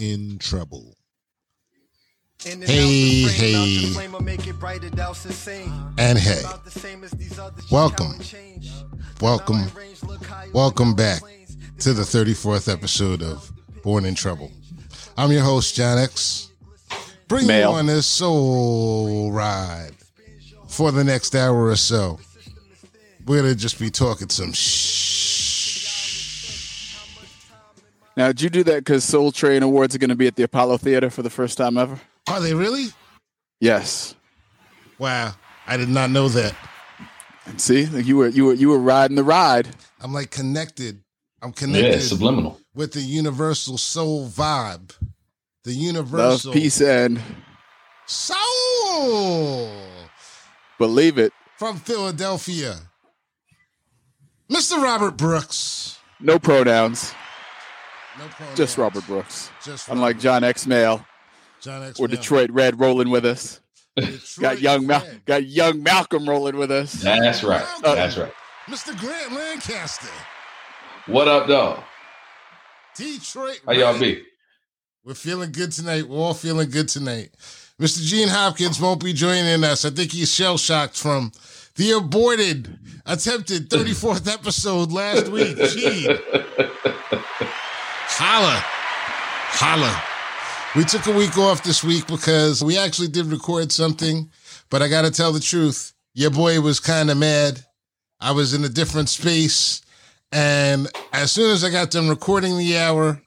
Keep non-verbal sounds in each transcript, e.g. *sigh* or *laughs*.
in trouble. Hey, hey, and hey, welcome, welcome, welcome back to the 34th episode of Born in Trouble. I'm your host, John X. Bring Male. you on this soul ride for the next hour or so. We're gonna just be talking some shh. Now, did you do that because Soul Train Awards are going to be at the Apollo Theater for the first time ever? Are they really? Yes. Wow, I did not know that. See, like you were you were you were riding the ride. I'm like connected. I'm connected. Yeah, connected subliminal. with the universal soul vibe. The Love, universal peace, and soul believe it. from Philadelphia. Mr. Robert Brooks. No pronouns, No pronouns. just Robert Brooks. Just Unlike Robert. John X Male John X. or Detroit Red rolling with us. *laughs* *laughs* Got young Mal- got young Malcolm rolling with us. That's right. That's right. Mr. Grant Lancaster. What up, though? Detroit. How y'all Red. be? We're feeling good tonight. We're all feeling good tonight. Mr. Gene Hopkins won't be joining us. I think he's shell shocked from the aborted, attempted 34th episode last week. Gene, *laughs* holla, holla. We took a week off this week because we actually did record something, but I got to tell the truth. Your boy was kind of mad. I was in a different space. And as soon as I got done recording the hour,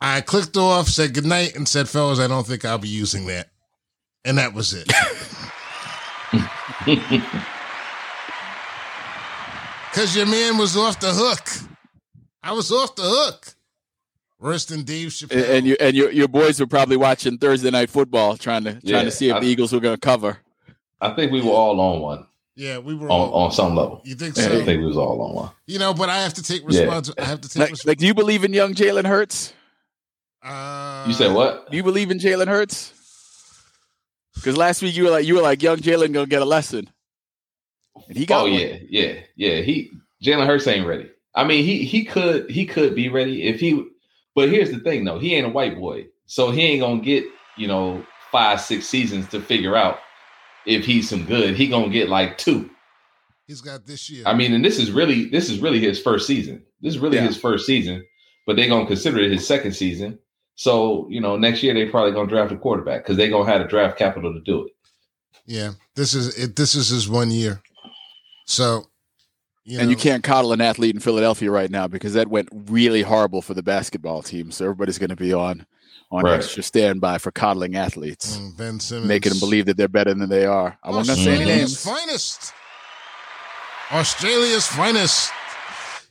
I clicked off, said goodnight, and said, fellas, I don't think I'll be using that. And that was it. *laughs* *laughs* Because your man was off the hook. I was off the hook. Worse than Dave Chappelle. And, and you and your your boys were probably watching Thursday night football, trying to Yeah, trying to see if I- the Eagles were going to cover. I think we were all on one yeah, we were on, all. on some level. You think so? I think we was all on one. You know, but I have to take Yeah. responsibility. I have to take Like, responsibility. like, do you believe in young Jalen Hurts? uh, You said what? Do you believe in Jalen Hurts? Because last week you were like you were like young Jalen gonna get a lesson, and he got Oh one. yeah, yeah, yeah. He Jalen Hurts ain't ready. I mean, he he could he could be ready if he. But here's the thing, though. He ain't a white boy, so he ain't gonna get you know five six seasons to figure out if he's some good. He gonna get like two. He's got this year. I mean, and this is really this is really his first season. This is really Yeah. his first season, but they're gonna consider it his second season. So you know, next year they probably gonna draft a quarterback because they're gonna have the draft capital to do it. yeah, this is it. This is his one year. So, you and you can't coddle an athlete in Philadelphia right now because that went really horrible for the basketball team. So everybody's going to be on on Right. extra standby for coddling athletes, mm, Ben Simmons making them believe that they're better than they are. I won't say any Australia's names. finest. Australia's finest.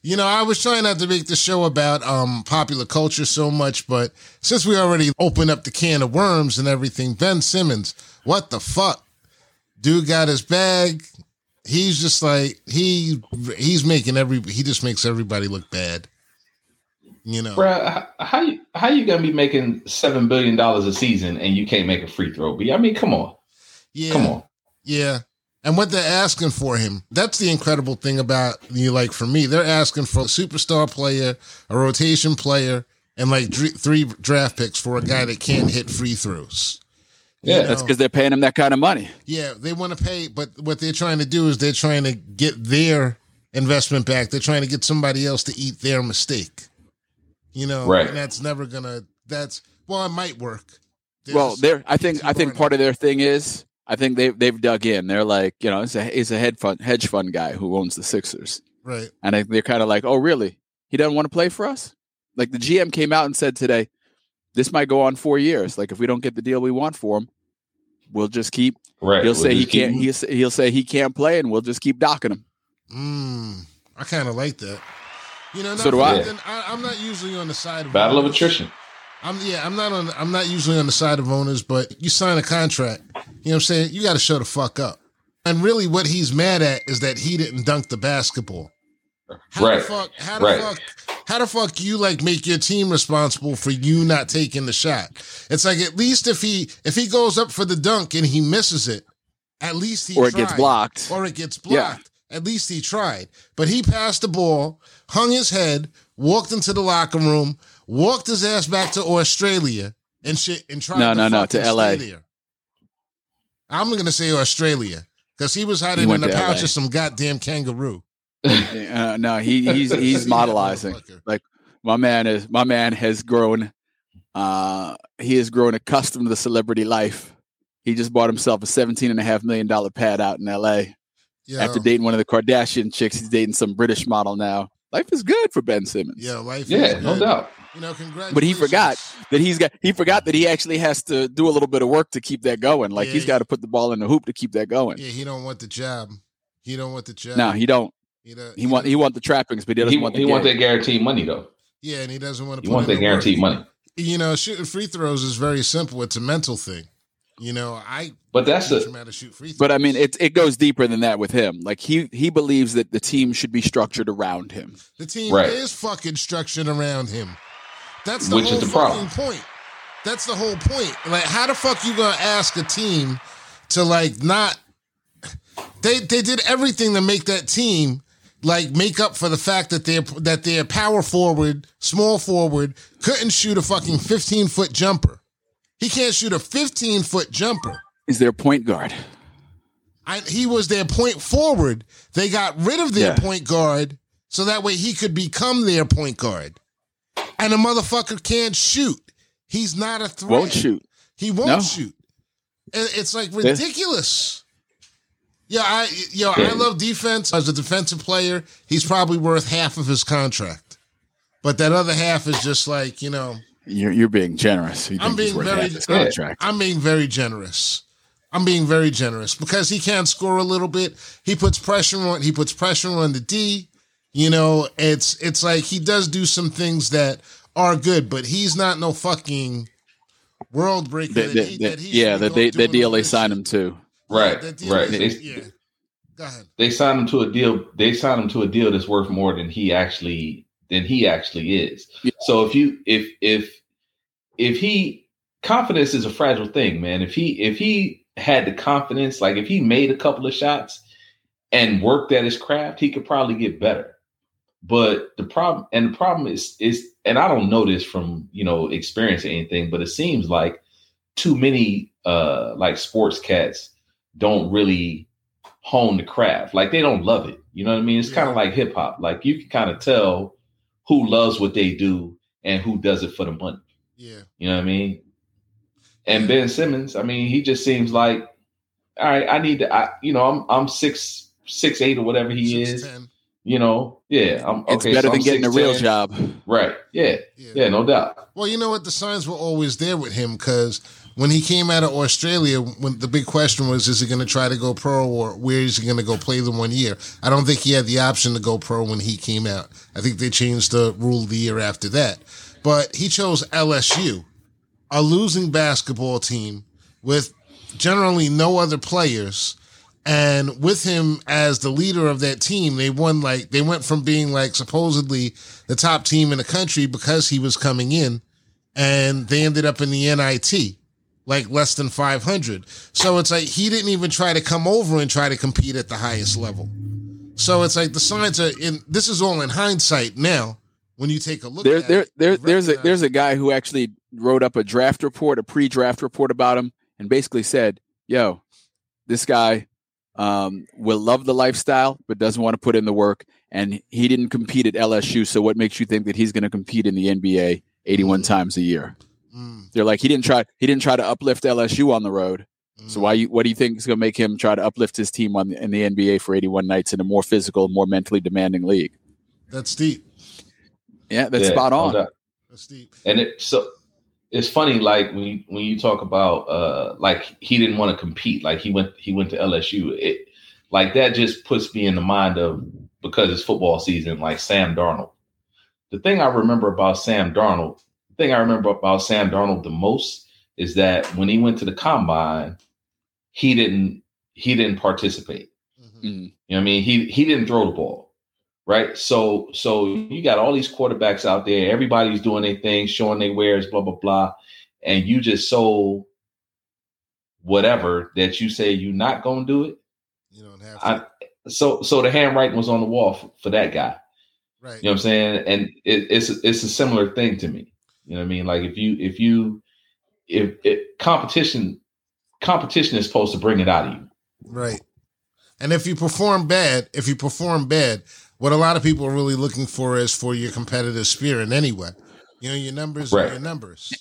You know, I was trying not to make the show about um popular culture so much, but since we already opened up the can of worms and everything, Ben Simmons, what the fuck? Dude got his bag. He's just like he he's making every he just makes everybody look bad. You know. Bruh, how you how you gonna be making seven billion dollars a season and you can't make a free throw? B? I mean, come on, Yeah. come on. Yeah. And what they're asking for him, that's the incredible thing about you. Like for me, they're asking for a superstar player, a rotation player, and like three draft picks for a guy that can't hit free throws. You Yeah. That's because they're paying them that kind of money. Yeah, they want to pay, but what they're trying to do is they're trying to get their investment back. They're trying to get somebody else to eat their mistake. You know, Right. And that's never gonna. That's well, it might work. well, There's- they're I think I think Barnum. part of their thing is I think they they've dug in. They're like you know it's a it's a hedge fund hedge fund guy who owns the Sixers, right. and I, they're kind of like oh really he doesn't want to play for us. Like the GM came out and said today, this might go on four years. Like if we don't get the deal we want for him, we'll just keep. Right? He'll we'll say he can't. He'll say, he'll say he can't play, and we'll just keep docking him. Mm, I kind of like that. You know, So do I. nothing, I. I'm not usually on the side of battle of attrition. I'm yeah, I'm not on. I'm not usually on the side of owners, but you sign a contract. You know what I'm saying? You got to show the fuck up. And really, what he's mad at is that he didn't dunk the basketball. How Right. the fuck? How the Right. fuck? How the fuck you like make your team responsible for you not taking the shot? It's like at least if he if he goes up for the dunk and he misses it, at least he Or it gets blocked. or it gets Yeah. blocked. At least he tried. But he passed the ball, hung his head, walked into the locker room, walked his ass back to Australia and shit and tried No, to no, no, to LA. I'm gonna say Australia because he was He hiding in the pouch LA. of some goddamn kangaroo. Uh, no, he he's *laughs* he's modelizing. Motherfucker. My man is my man has grown. Uh, he has grown accustomed to the celebrity life. He just bought himself a seventeen and a half million dollar pad out in L.A. Yo, After dating one of the Kardashian chicks, he's dating some British model now. Life is good for Ben Simmons. Yeah, life. Yeah, is no good. doubt. You know, congratulations. But he forgot that he's got he forgot that he actually has to do a little bit of work to keep that going. Like Yeah, he's he- got to put the ball in the hoop to keep that going. Yeah, he don't want the job. He don't want the job. No, he don't. He, don't- He want he want the trappings, but he doesn't He, want he the want that guaranteed money though. Yeah, and he doesn't want to. He wants that guaranteed money. You know, shooting free throws is very simple. It's a mental thing. You know, I But that's teach a how to shoot free throws. But I mean, it it goes deeper than that with him. Like he he believes that the team should be structured around him. the team Right. is fucking structured around him. That's the Which is whole the fucking problem. point. That's the whole point. Like, how the fuck you gonna ask a team to like not? They they did everything to make that team like make up for the fact that their that their power forward, small forward, couldn't shoot a fucking fifteen foot jumper. He can't shoot a fifteen foot jumper. Is their point guard? I, he was their point forward. They got rid of their Yeah. point guard so that way he could become their point guard. And a motherfucker can't shoot. He's not a threat. Won't shoot. He won't No. shoot. It's like ridiculous. Yeah, I yo, I love defense. As a defensive player, he's probably worth half of his contract. But that other half is just like, you know, You're you're being generous. You I'm being very half his Yeah. contract. I'm being very generous. I'm being very generous because he can score a little bit. He puts pressure on. He puts pressure on the D. You know, it's it's like he does do some things that are good, but he's not no fucking world breaker. That- that he- that- yeah, that they that doing deal all they this signed him to. Right, that deal- right. yeah, They, yeah. Go ahead. they signed him to a deal. They signed him to a deal that's worth more than he actually than he actually is. Yeah. So if you if if if he confidence is a fragile thing, man. If he if he had the confidence, like if he made a couple of shots and worked at his craft, he could probably get better. But the problem and the problem is is and I don't know this from you know experience or anything, but it seems like too many uh like sports cats don't really hone the craft. Like they don't love it. You know what I mean? It's kind of like hip hop. Like you can kind of tell who loves what they do and who does it for the money. Yeah. You know what I mean? And Ben Simmons, I mean, he just seems like, all right, I need to, I, you know, I'm I'm six six eight or whatever he is. 6'10". You know, yeah, I'm It's okay. better so than I'm getting a real 6'10". job. right? Yeah, Yeah. yeah, no doubt. Well, you know what? The signs were always there with him because when he came out of Australia, when the big question was, is he going to try to go pro or where is he going to go play the one year? I don't think he had the option to go pro when he came out. I think they changed the rule the year after that. But he chose LSU, a losing basketball team with generally no other players. And with him as the leader of that team, they won like they went from being like supposedly the top team in the country because he was coming in, and they ended up in the NIT, like less than 500. So it's like he didn't even try to come over and try to compete at the highest level. So it's like the signs are in. This is all in hindsight now. When you take a look, There, at there, it, there, there's a there's a guy who actually wrote up a draft report, a pre-draft report about him, and basically said, "Yo, this guy um, will love the lifestyle, but doesn't want to put in the work, and he didn't compete at LSU. So what makes you think that he's going to compete in the NBA 81 times a year?" Mm, They're like, he didn't try, he didn't try to uplift LSU on the road. So mm. why you, what do you think is going to make him try to uplift his team on in the NBA for 81 nights in a more physical, more mentally demanding league? That's deep. Yeah, that's Yeah, spot on. doubt. That's deep. And it so it's funny, like when you, when you talk about uh like he didn't want to compete, like he went he went to LSU. It like that just puts me in the mind of because it's football season, like Sam Darnold. The thing I remember about Sam Darnold, the thing I remember about Sam Darnold the most is that when he went to the combine, he didn't he didn't participate. Mhm. Mm. You know what I mean? He he didn't throw the ball. Right. So so you got all these quarterbacks out there, everybody's doing their thing, showing their wares, blah, blah, blah. And you just so whatever that you say you're not gonna do it. You don't have to. I, so so the handwriting was on the wall for, for that guy. right. You know what I'm saying? And it, it's it's a similar thing to me. You know what I mean? Like if you if you if it, competition competition is supposed to bring it out of you. Right. And if you perform bad, if you perform bad, what a lot of people are really looking for is for your competitive spirit anyway. You know, your numbers Right. are your numbers.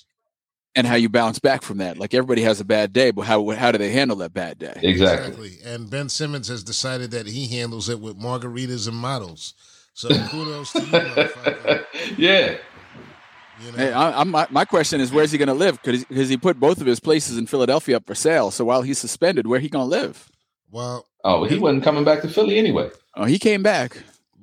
and how you bounce back from that. Like everybody has a bad day, but how how do they handle that bad day? Exactly. And Ben Simmons has decided that he handles it with margaritas and models. So *laughs* kudos to you, motherfucker. yeah. You know? Hey, I, I'm, my, my question is, where's he going to live? Because he put both of his places in Philadelphia up for sale. So while he's suspended, where he going to live? well, Oh, he wasn't coming back to Philly anyway. Oh, he came back.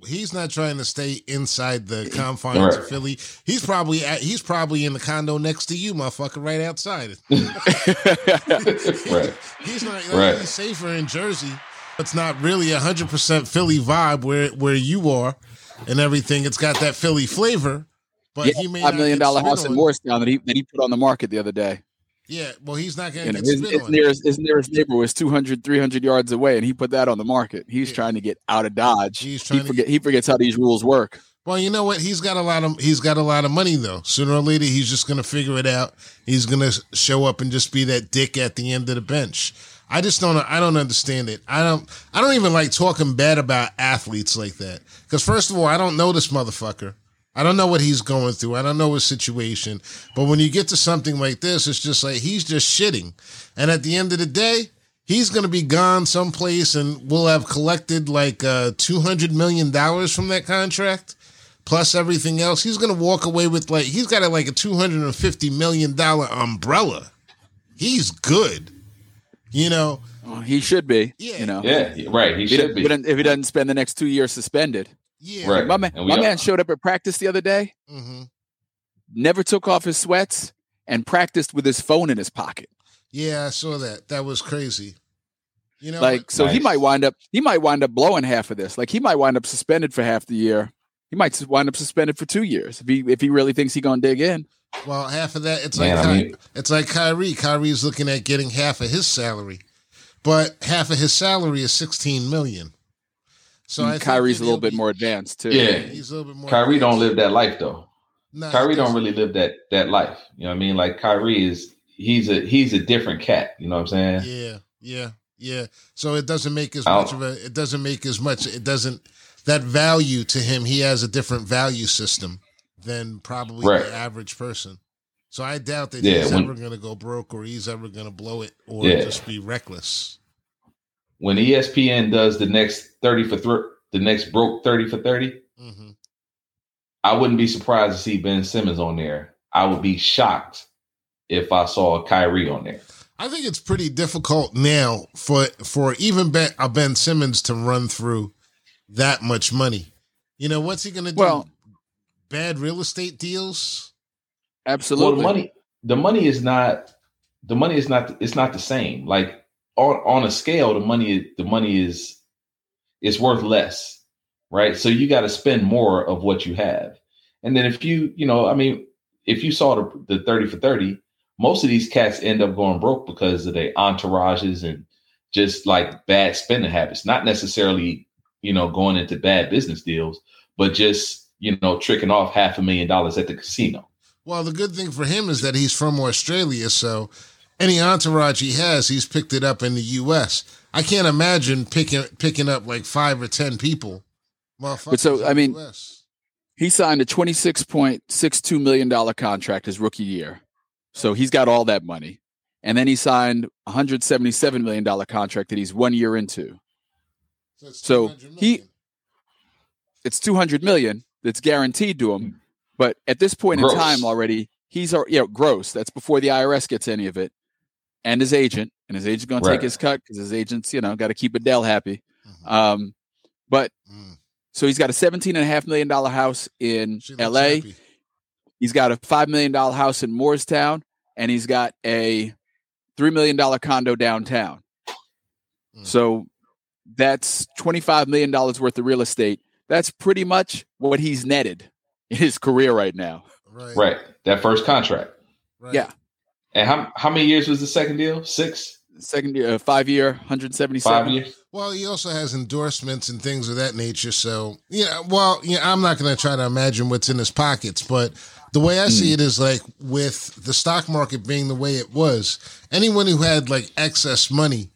he's not trying to stay inside the *clears throat* confines Right. of Philly. He's probably at, he's probably in the condo next to you, motherfucker, right outside. *laughs* right. He's not like, Right. he's safer in Jersey. It's not really a hundred percent Philly vibe where where you are and everything. It's got that Philly flavor, but Yeah, he may Five not million get dollar house in. Moorestown that he that he put on the market the other day. Yeah, well, he's not going You to know, get his, his nearest his nearest neighbor was 200, 300 yards away, and he put that on the market. He's Yeah. trying to get out of Dodge. He's He trying to forget he forgets how these rules work. Well, you know what? He's got a lot of he's got a lot of money though. Sooner or later, he's just going to figure it out. He's going to show up and just be that dick at the end of the bench. I just don't. I don't understand it. I don't. I don't even like talking bad about athletes like that. Because first of all, I don't know this motherfucker. I don't know what he's going through. I don't know his situation. But when you get to something like this, it's just like he's just shitting. And at the end of the day, he's going to be gone someplace, and we'll have collected like uh, two hundred million dollars from that contract plus everything else. He's going to walk away with like he's got a, like a two hundred and fifty million dollar umbrella. He's good, you know. Well, he should be. Yeah. You know. Yeah, right. He should be. if if he doesn't spend the next two years suspended. Yeah. Right. My man, my all- man showed up at practice the other day, hmm never took off his sweats, and practiced with his phone in his pocket. Yeah, I saw that. That was crazy. You know, Like, so he might wind up he might wind up blowing half of this. Like he might wind up suspended for half the year. He might wind up suspended for two years if he if he really thinks he gonna dig in. well, half of that. It's Man, like I Ky- mean- it's like Kyrie. Kyrie's looking at getting half of his salary, but half of his salary is sixteen million. So I Kyrie's a little he'll bit be- more advanced too. Yeah. He's a little bit more. Kyrie don't live that life though. Nah, Kyrie don't really live that that life. You know what I mean? Like Kyrie is he's a he's a different cat. You know what I'm saying? Yeah, yeah, yeah. So it doesn't make as much of a. It doesn't make as much. It doesn't that value to him. He has a different value system than probably Right. the average person. So I doubt that Yeah, he's when- ever going to go broke or he's ever going to blow it or Yeah. just be reckless. When ESPN does the next thirty for thr the next broke thirty for thirty, hmm I wouldn't be surprised to see Ben Simmons on there. I would be shocked if I saw Kyrie on there. I think it's pretty difficult now for for even ben, a Ben Simmons to run through that much money. You know what's he going to do? Well- Bad real estate deals. Absolutely. Well, the money the money is not the money is not it's not the same. Like on on a scale, the money the money is is worth less, right? So you got to spend more of what you have. And then if you, you know, I mean, if you saw the, the 30 for 30, most of these cats end up going broke because of their entourages and just like bad spending habits, not necessarily, you know, going into bad business deals, but just, you know, tricking off half a million dollars at the casino. Well, the good thing for him is that he's from Australia, so any entourage he has, he's picked it up in the U.S. I can't imagine picking picking up like five or ten people. But so, I mean- US. he signed a twenty six point six two million dollar contract his rookie year. So he's got all that money. And then he signed a hundred seventy seven million dollar contract that he's one year into. it's so he- It's two hundred million that's guaranteed to him. But at this point Gross. in time already, he's al- you know, gross. That's before the IRS gets any of it. And his agent. And his agent's gonna take his cut because his agent's, you know, got to keep Adele happy. Mhm. Um, but Mm. so he's got a seventeen and a half million dollar house in She LA. happy. He's got a five million dollar house in Moorestown, and he's got a three million dollar condo downtown. Mm. So that's twenty five million dollars worth of real estate. That's pretty much what he's netted in his career right now. Right. Right. That first contract. right. Yeah. And how how many years was the second deal? Six, Second year, uh, five year, hundred seventy five seven. years. Well, he also has endorsements and things of that nature. So, yeah, well, yeah, I'm not going to try to imagine what's in his pockets, but The way I see it is like with the stock market being the way it was, anyone who had like excess money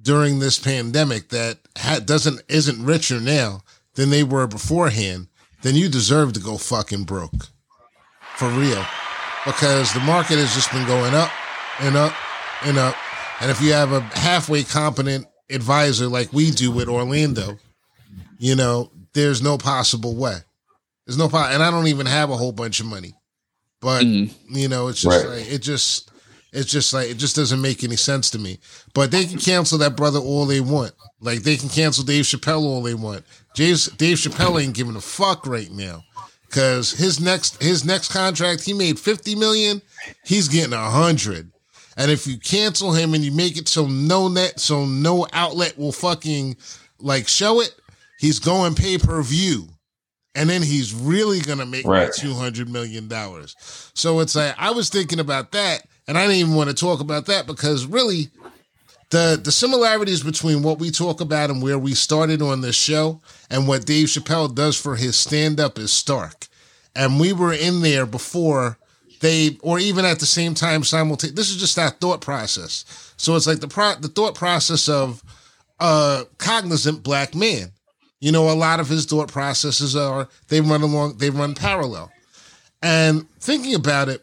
during this pandemic that had, doesn't isn't richer now than they were beforehand, then you deserve to go fucking broke. For real. Because the market has just been going up and up and up. And if you have a halfway competent advisor like we do with Orlando, you know, there's no possible way. There's no po- and I don't even have a whole bunch of money. But mm-hmm. you know, it's just Right. like it just it's just like it just doesn't make any sense to me. But they can cancel that brother all they want. Like they can cancel Dave Chappelle all they want. James Dave Chappelle ain't giving a fuck right now. Cause his next his next contract, he made 50 million, he's getting a hundred. And if you cancel him and you make it so no net, so no outlet will fucking like show it, he's going pay per view. And then he's really gonna make Right. two hundred million dollars. So it's like I was thinking about that, and I didn't even want to talk about that because really, the the similarities between what we talk about and where we started on this show and what Dave Chappelle does for his stand up is stark. And we were in there before they, or even at the same time, simultaneously. This is just that thought process. So it's like the pro, the thought process of a cognizant black man. You know, a lot of his thought processes are they run along, they run parallel. And thinking about it,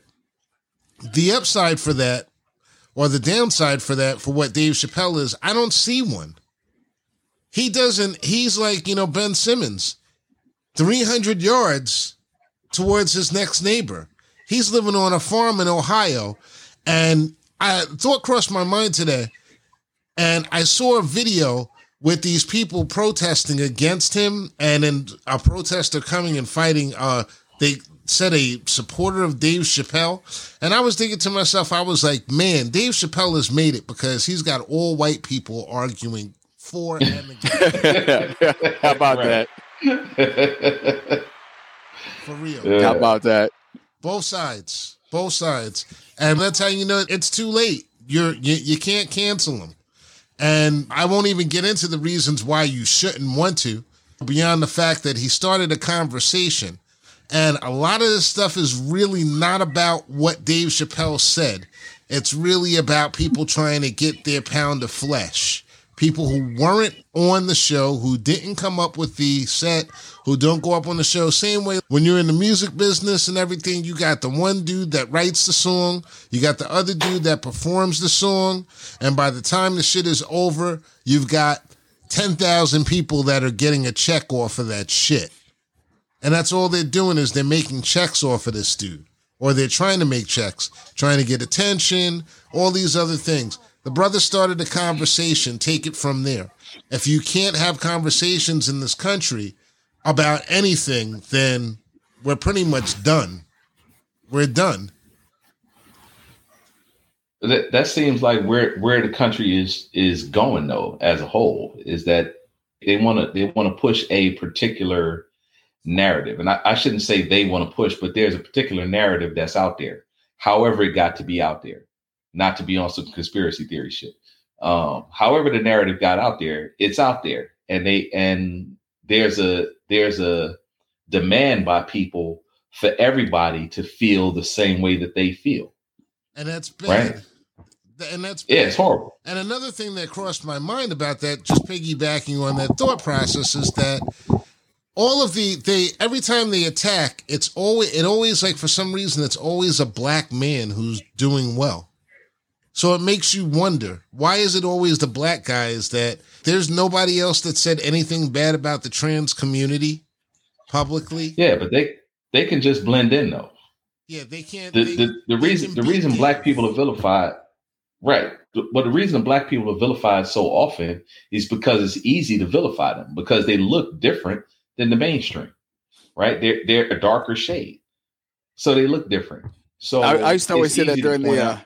the upside for that or the downside for that for what Dave Chappelle is, I don't see one. He doesn't, he's like, you know, Ben Simmons, 300 yards towards his next neighbor. He's living on a farm in Ohio. And I thought crossed my mind today, and I saw a video with these people protesting against him, and then a protester coming and fighting. Uh, they said a supporter of Dave Chappelle, and I was thinking to myself, I was like, man, Dave Chappelle has made it because he's got all white people arguing for and against. *laughs* How about Right. that? *laughs* For real. Yeah. How about that? Both sides. Both sides. And that's how you know it's too late. You're you, you can't cancel them. And I won't even get into the reasons why you shouldn't want to, beyond the fact that he started a conversation. And a lot of this stuff is really not about what Dave Chappelle said. It's really about people trying to get their pound of flesh. People who weren't on the show, who didn't come up with the set, who don't go up on the show. Same way when you're in the music business and everything, you got the one dude that writes the song, you got the other dude that performs the song, and by the time the shit is over, you've got 10,000 people that are getting a check off of that shit. And that's all they're doing is they're making checks off of this dude. Or they're trying to make checks, trying to get attention, all these other things. The brother started a conversation, take it from there. If you can't have conversations in this country about anything, then we're pretty much done. We're done. that that seems like where where the country is is going though as a whole is that they want to they want to push a particular narrative. And I, I shouldn't say they want to push but there's a particular narrative that's out there. However it got to be out there not to be on some conspiracy theory shit. Um however the narrative got out there it's out there. And they and there's a there's a demand by people for everybody to feel the same way that they feel. And that's bad. Right. And that's yeah it's horrible. And another thing that crossed my mind about that, just piggybacking on that thought process, is that all of the they every time they attack, it's always it always like for some reason it's always a black man who's doing well. So it makes you wonder why is it always the black guys that there's nobody else that said anything bad about the trans community publicly. Yeah, but they they can just blend in though. Yeah, they can't. The they- the, the reason the reason black people are vilified, right? But the reason black people are vilified so often is because it's easy to vilify them because they look different than the mainstream, right? They're they're a darker shade, so they look different. So I, I used to always say that during the uh,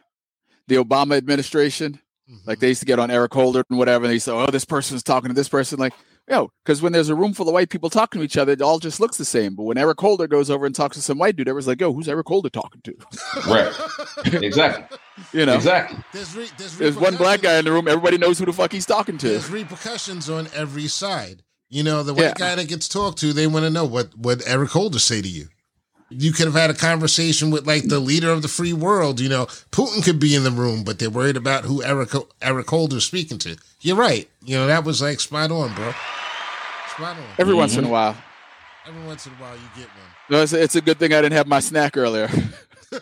the Obama administration. Mhm. Like they used to get on Eric Holder and whatever. And they say, "Oh, this person's talking to this person." Like, yo, because when there's a room full of white people talking to each other, it all just looks the same. But when Eric Holder goes over and talks to some white dude, everyone's like, "Yo, who's Eric Holder talking to?" *laughs* right, exactly, You know, exactly. There's, re- there's, there's one black guy in the room. Everybody knows who the fuck he's talking to. there's repercussions on every side. You know, the white Yeah. guy that gets talked to, they want to know what what Eric Holder say to you. You could have had a conversation with like the leader of the free world. You know, Putin could be in the room, but they're worried about who Eric Eric Holder's speaking to. You're right. You know, that was like spot on, bro. Spot on. Every mm-hmm. once in a while. Every once in a while, you get one. No, it's, it's a good thing I didn't have my snack earlier. *laughs*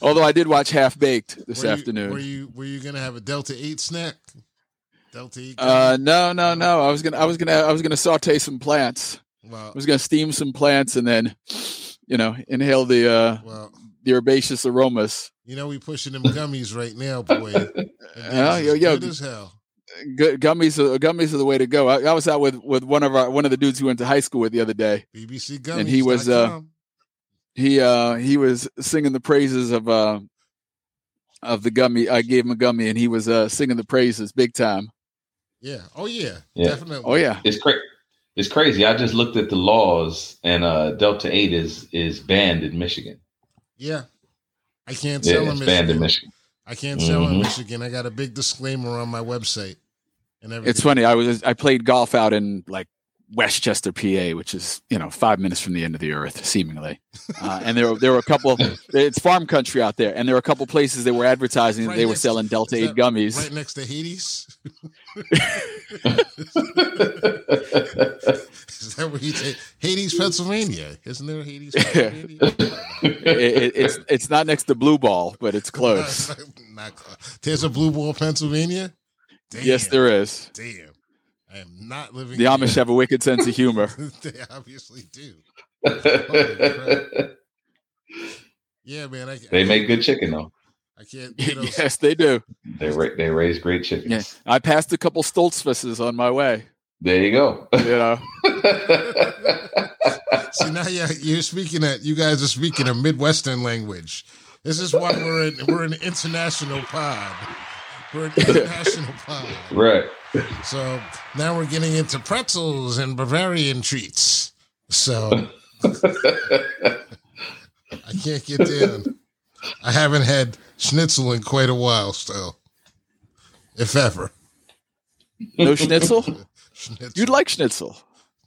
Although I did watch Half Baked this were you, afternoon. Were you were you gonna have a Delta Eight snack? Uh, no, no, no. I was gonna I was gonna I was gonna saute some plants. Wow. I was gonna steam some plants and then, you know, inhale the uh well, the herbaceous aromas. You know, we pushing them gummies right now, boy. *laughs* yeah, yo, yo, good as hell. Good, gummies, are, gummies are the way to go. I, I, was out with with one of our one of the dudes who went to high school with the other day. BBC gummies, and he was uh, he uh he was singing the praises of uh of the gummy. I gave him a gummy, and he was uh singing the praises big time. Yeah. Oh yeah. yeah. Definitely. Oh yeah. It's crazy. It's crazy. I just looked at the laws, and uh Delta Eight is is banned in Michigan. Yeah. I can't sell yeah, in Michigan. banned in Michigan. I can't sell mm-hmm. in Michigan. I got a big disclaimer on my website. And everything. It's funny. I was I played golf out in like West Chester, PA, which is you know five minutes from the end of the earth, seemingly. Uh, and there, there were a couple. It's farm country out there, and there were a couple places they were advertising right that they were selling Delta Eight gummies right next to Hades. *laughs* is that where you take Hades, Pennsylvania? Isn't there Hades, Pennsylvania? *laughs* it, it, it's it's not next to Blue Ball, but it's close. *laughs* not, not, there's a Blue Ball, Pennsylvania. Damn. Yes, there is. Damn. I am not living. The Amish have a wicked sense of humor. *laughs* they obviously do. yeah, man. I, they I, make good chicken though. I can't. You *laughs* know, yes, they do. They ra- they raise great chickens. Yeah. I passed a couple Stoltzfuses on my way. There you go. You know. *laughs* See now you're, you're speaking at you guys are speaking a Midwestern language. This is why we're in, we're an international pod. We're an international pod. Right. So now we're getting into pretzels and Bavarian treats. So *laughs* I can't get down. I haven't had schnitzel in quite a while still. If ever. No schnitzel? schnitzel. You'd like schnitzel.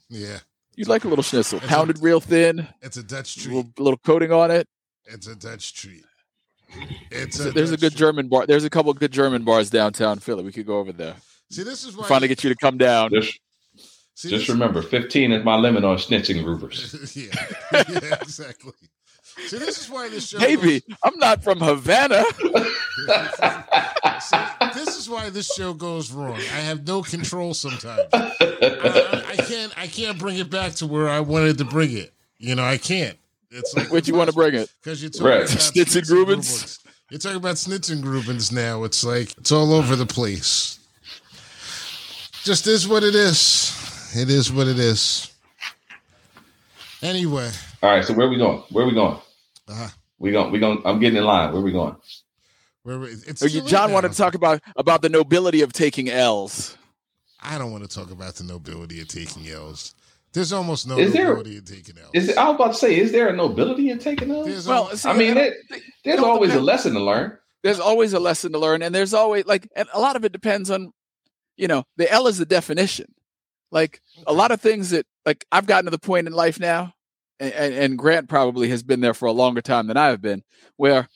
Yeah. You'd like a little schnitzel. It's Pounded a, real thin. It's a Dutch treat. A little, little coating on it. It's a Dutch treat. It's a there's Dutch a good treat. German bar. There's a couple good German bars downtown Philly. We could go over there. See, this is why finally get you to come down. Just, See, just remember, fifteen is my limit on Schnitzengruben. *laughs* yeah, yeah, exactly. See, this is why this show. Baby, goes... I'm not from Havana. *laughs* See, this is why this show goes wrong. I have no control sometimes. I, I, can't. I can't bring it back to where I wanted to bring it. You know, I can't. It's like where'd you want to bring it? Because you're talking right. about Schnitzengruben. You're talking about Schnitzengruben now. It's like it's all over the place. Just is what it is. It is what it is. Anyway. All right. So where are we going? Where are we going? Uh-huh. We going. We going. I'm getting in line. Where are we going? Where we, it's oh, John wanted to talk about about the nobility of taking L's. I don't want to talk about the nobility of taking L's. There's almost no is nobility there, in taking L's. Is I was about to say, is there a nobility in taking L's? There's well, see, I mean, it, there's always depend. a lesson to learn. There's always a lesson to learn, and there's always like, and a lot of it depends on, you know, the L is the definition. Like a lot of things that, like, I've gotten to the point in life now, and, and Grant probably has been there for a longer time than I have been, where,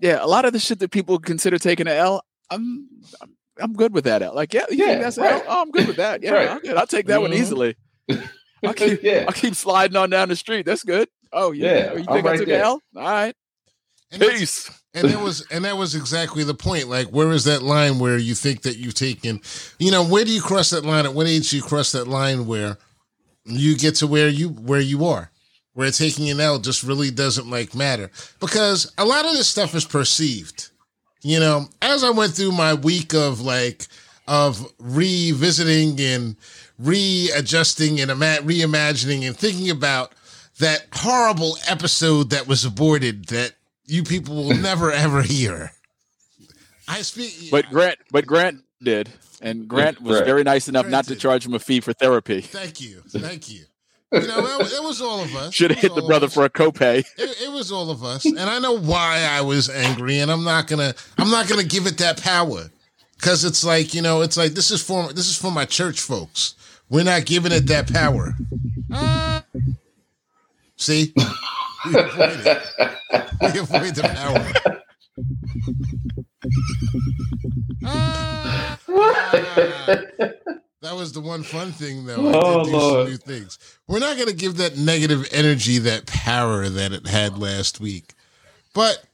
yeah, a lot of the shit that people consider taking an L, I'm, I'm I'm good with that. L. Like, yeah, yeah, that's right. Oh, I'm good with that. *laughs* Yeah, right. I'll, I'll, take that mm-hmm. one easily. *laughs* I'll keep, yeah. I'll keep sliding on down the street. That's good. Oh yeah. yeah you think i took there. All right. And Peace. And that was and that was exactly the point. Like, where is that line where you think that you've taken? You know, where do you cross that line? At what age do you cross that line where you get to where you where you are? Where taking an L just really doesn't like matter because a lot of this stuff is perceived. You know, as I went through my week of like of revisiting and readjusting and ima- reimagining and thinking about that horrible episode that was aborted that you people will never *laughs* ever hear. I speak, but Grant, but Grant did, and Grant was very nice enough Grant not to charge him a fee for therapy. Thank you, *laughs* thank you. You know, it, it was all of us. Should have hit the brother for a copay. It, it was all of us, and I know why I was angry, and I'm not gonna, I'm not gonna give it that power, because it's like you know, it's like this is for this is for my church folks We're not giving it that power. Uh, See? *laughs* We avoid it. We avoid the power. Ah. that was the one fun thing, though. I Oh, did do Lord. some new things. We're not going to give that negative energy that power that it had last week. But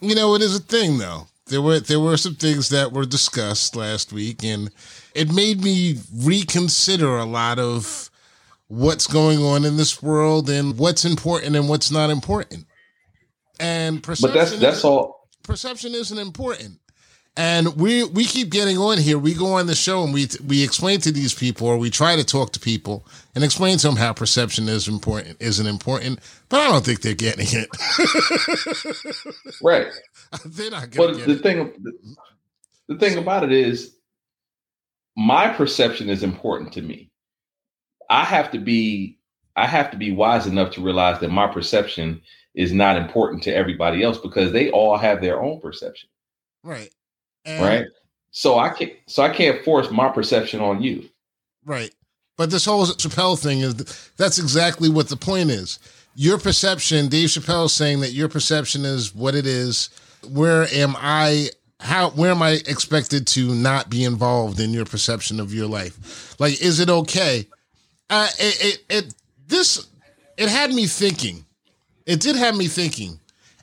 you know, it is a thing, though. There were there were some things that were discussed last week, and it made me reconsider a lot of what's going on in this world and what's important and what's not important. And perception But that's that's all. perception isn't important. And we we keep getting on here. We go on the show and we we explain to these people, or we try to talk to people and explain to them how perception is important, isn't important. But I don't think they're getting it. Right. *laughs* they're not going But the it. thing, the thing about it is, my perception is important to me. I have to be, I have to be wise enough to realize that my perception is not important to everybody else because they all have their own perception, Right. And- right? So I can't, so I can't force my perception on you. Right. But this whole Chappelle thing is that's exactly what the point is. Your perception, Dave Chappelle is saying that your perception is what it is. Where am I how where am I expected to not be involved in your perception of your life? Like is it okay? Uh it it, it this it had me thinking. It did have me thinking.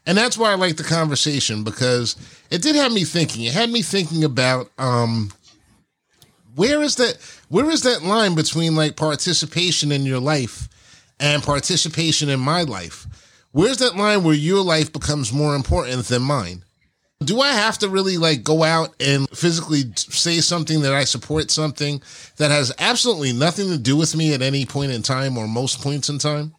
And that's why I like the conversation because it did have me thinking. It had me thinking about um where is that where is that line between like participation in your life and participation in my life where's that line where your life becomes more important than mine do i have to really like go out and physically say something that i support something that has absolutely nothing to do with me at any point in time or most points in time?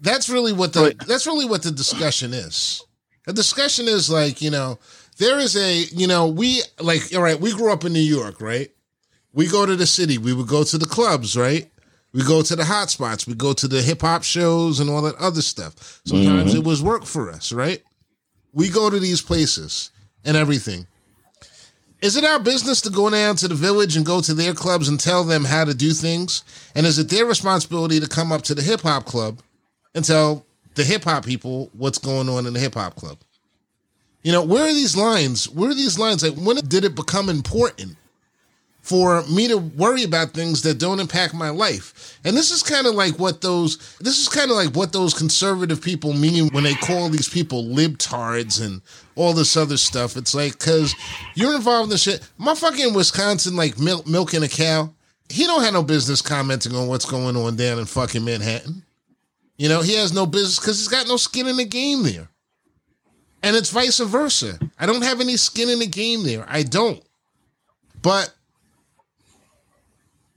That's really what the that's really what the discussion is. The discussion is like you know there is a you know we like all right we grew up in new york right? We go to the city we would go to the clubs right we go to the hot spots we go to the hip-hop shows and all that other stuff. Sometimes mm-hmm. it was work for us right? We go to these places and everything. Is it our business to go down to the village and go to their clubs and tell them how to do things? And is it their responsibility to come up to the hip-hop club and tell the hip-hop people what's going on in the hip-hop club? You know, where are these lines? Where are these lines? Like, when did it become important for me to worry about things that don't impact my life? And this is kind of like what those, this is kind of like what those conservative people mean when they call these people libtards and all this other stuff. It's like, cause you're involved in the shit. My fucking Wisconsin, like milk, milking a cow, he don't have no business commenting on what's going on down in fucking Manhattan. You know, he has no business because he's got no skin in the game there. And it's vice versa. I don't have any skin in the game there. I don't. But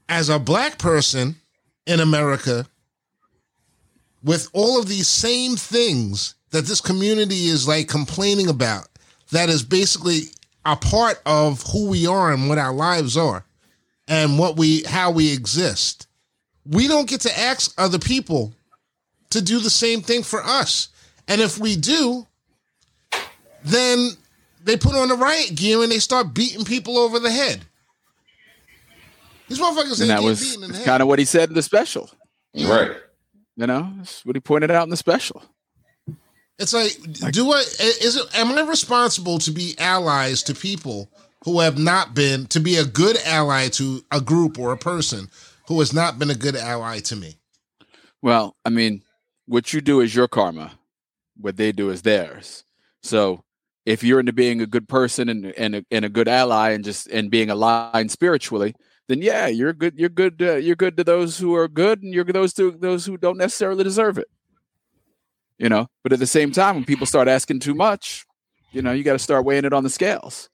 as a black person in America, with all of these same things that this community is like complaining about, that is basically a part of who we are and what our lives are and what we how we exist. We don't get to ask other people to do the same thing for us. And if we do, then they put on the riot gear and they start beating people over the head. These motherfuckers And ain't that getting was beaten in the kind of what he said in the special. Right. You know, that's what he pointed out in the special. It's like, do I is it am I responsible to be allies to people who have not been to be a good ally to a group or a person who has not been a good ally to me? Well, I mean, what you do is your karma. What they do is theirs. So if you're into being a good person and and a, and a good ally and just and being aligned spiritually, then yeah, you're good. You're good. Uh, you're good to those who are good, and you're those to those who don't necessarily deserve it. You know, but at the same time, when people start asking too much, you know, you got to start weighing it on the scales.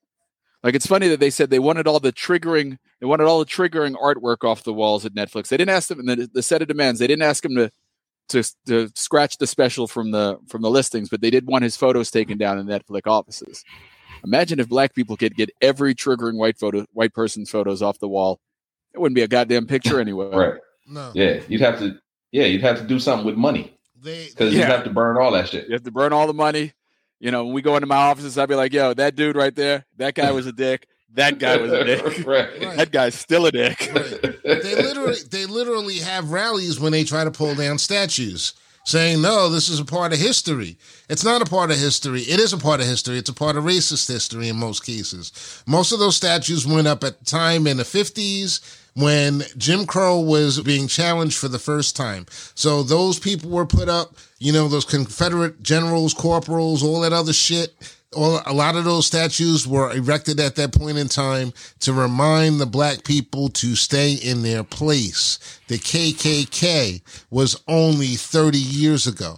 Like it's funny that they said they wanted all the triggering, they wanted all the triggering artwork off the walls at Netflix. They didn't ask them, and the, the set of demands, they didn't ask him to to to scratch the special from the from the listings, but they did want his photos taken down in Netflix offices. Imagine if black people could get every triggering white photo white person's photos off the wall. It wouldn't be a goddamn picture *laughs* anyway. Right. No. Yeah. You'd have to. Yeah. You'd have to do something with money They because Yeah. you'd have to burn all that shit. You have to burn all the money. You know, when we go into my offices, I'd be like, yo, that dude right there, that guy was a dick. that guy was a *laughs* dick. right. Right. That guy's still a dick. Right. They literally they literally have rallies when they try to pull down statues, saying no, this is a part of history. It's not a part of history. It is a part of history. It's a part of racist history in most cases. Most of those statues went up at the time in the fifties when Jim Crow was being challenged for the first time. So those people were put up. You know, those Confederate generals, corporals, all that other shit all, a lot of those statues were erected at that point in time to remind the black people to stay in their place. The KKK was only 30 years ago.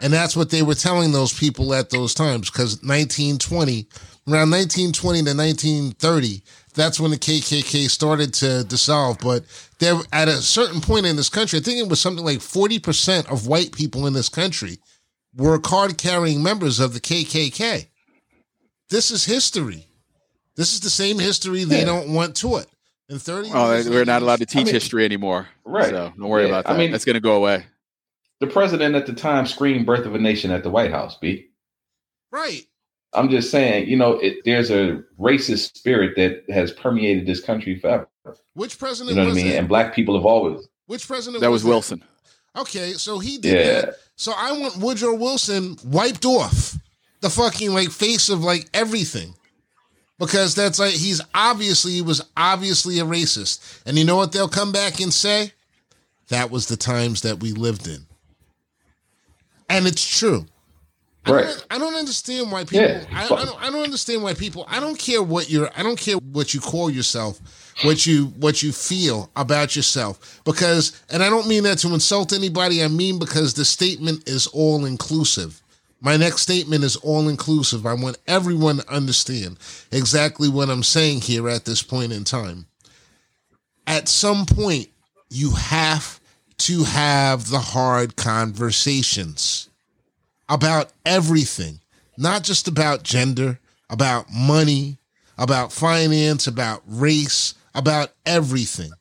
And that's what they were telling those people at those times because 1920, around 1920 to 1930, that's when the KKK started to dissolve. But there, at a certain point in this country, I think it was something like 40% of white people in this country were card carrying members of the KKK. This is history. This is the same history they Yeah. don't want to it. In 30 Oh, years, we're not allowed to teach I mean- history anymore. Right. So don't worry Yeah, about I mean- That's going to go away. The president at the time screamed "Birth of a Nation" at the White House. B. Right. I'm just saying, you know, it, there's a racist spirit that has permeated this country forever. Which president You president know what I mean? it? And black people have always, Which president That was that? Wilson. Okay, so he did yeah, that. So I want Woodrow Wilson wiped off the fucking like face of like everything. Because that's like he's obviously he was obviously a racist. And you know what they'll come back and say? That was the times that we lived in. And it's true. I right. don't, I don't understand why people. Yeah. I, I don't. I don't understand why people. I don't care what you're. I don't care what you call yourself, what you what you feel about yourself. Because, and I don't mean that to insult anybody. I mean because the statement is all inclusive. My next statement is all inclusive. I want everyone to understand exactly what I'm saying here at this point in time. At some point, you have to have the hard conversations about everything, not just about gender, about money, about finance, about race, about everything.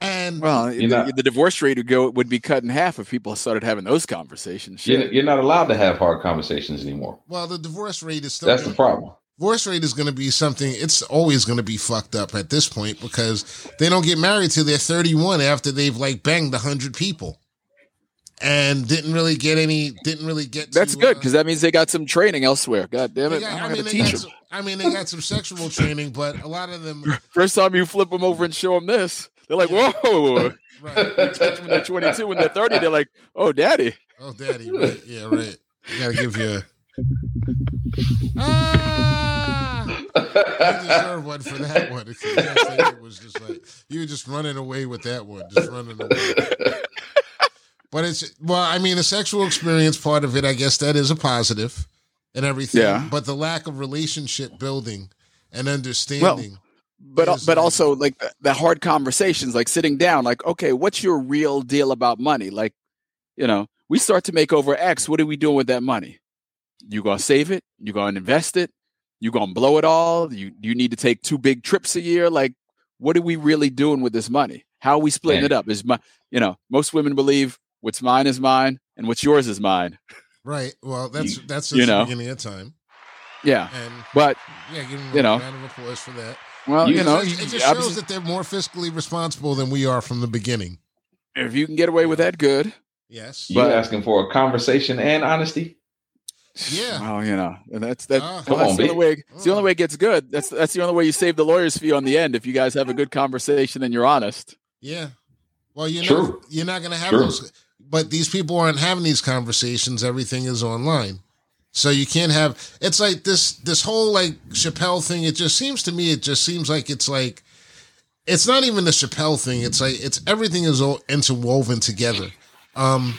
And Well, the, not- the divorce rate would go would be cut in half if people started having those conversations. You're, Shit. you're not allowed to have hard conversations anymore. well, the divorce rate is still That's the problem. divorce rate is going to be something. It's always going to be fucked up at this point because they don't get married till they're 31 after they've like banged hundred people, and didn't really get any. Didn't really get. That's to, good uh, because that means they got some training elsewhere. God damn it! got- I'm I mean, gonna they teach them. some, I mean, they got some sexual training, but a lot of them. *laughs* First time you flip them over and show them this, they're like, Yeah. "Whoa!" *laughs* Right. *laughs* You touch them when they're 22, when they're 30, they're like, "Oh, daddy." Oh, daddy, right? Yeah, right. I gotta give you. A... *laughs* Ah! You deserve one for that one. Yes, I think it was just like you were just running away with that one, just running away. But it's well, I mean, the sexual experience part of it, I guess that is a positive and everything. Yeah. But the lack of relationship building and understanding. But Is, but uh, also like the, the hard conversations, like sitting down, like, okay, what's your real deal about money? Like, you know, we start to make over X. What are we doing with that money? You gonna save it? You gonna invest it? You gonna blow it all? You you need to take two big trips a year? Like, what are we really doing with this money? How are we splitting Man. it up? Is my you know, most women believe what's mine is mine and what's yours is mine. right. Well, that's that's you know. the beginning of time. Yeah. And But yeah, give them You know. round of applause for that. Well, You you, know, it, you- it just shows that they're more fiscally responsible than we are from the beginning. if you can get away with that, good. Yes. You But- asking for a conversation and honesty? Yeah. Well, you know, and that's that. Uh-huh. Well, that's on, the only way. It's the only way it gets good. That's that's the only way you save the lawyer's fee on the end. If you guys have a good conversation and you're honest. Yeah. Well, you're True. not you're not gonna have True. those but these people aren't having these conversations. Everything is online. So you can't have it's like this this whole like Chappelle thing, it just seems to me it just seems like it's like it's not even the Chappelle thing. It's like it's everything is all interwoven together. Um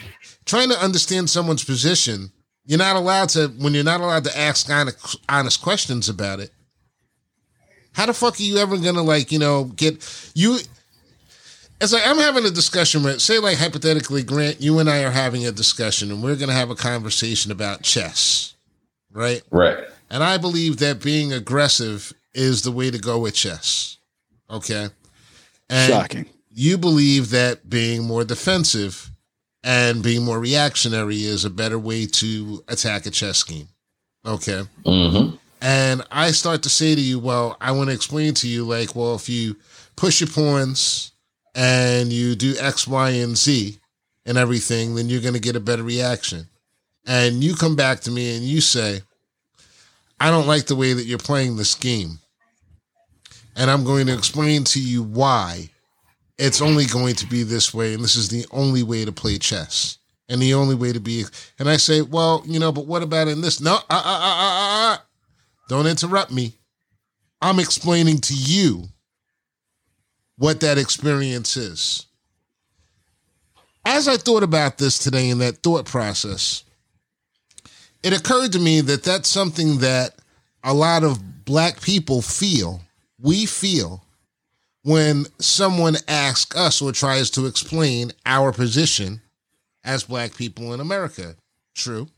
trying to understand someone's position, you're not allowed to when you're not allowed to ask honest, honest questions about it. How the fuck are you ever gonna like, you know, get you it's like I'm having a discussion with, say, like hypothetically, Grant, you and I are having a discussion, and we're going to have a conversation about chess, right? Right. And I believe that being aggressive is the way to go with chess. Okay. And Shocking. you believe that being more defensive and being more reactionary is a better way to attack a chess game. Okay. Mm-hmm. and I start to say to you, well, I want to explain to you, like, well, if you push your pawns and you do X, Y, and Z and everything, then you're going to get a better reaction. And you come back to me and you say, I don't like the way that you're playing this game. And I'm going to explain to you why it's only going to be this way. And this is the only way to play chess. And the only way to be. And I say, well, you know, but what about in this? No, uh, uh, uh, uh, uh. don't interrupt me. I'm explaining to you what that experience is. As I thought about this today in that thought process, it occurred to me that that's something that a lot of black people feel, we feel, when someone asks us or tries to explain our position as black people in America. True.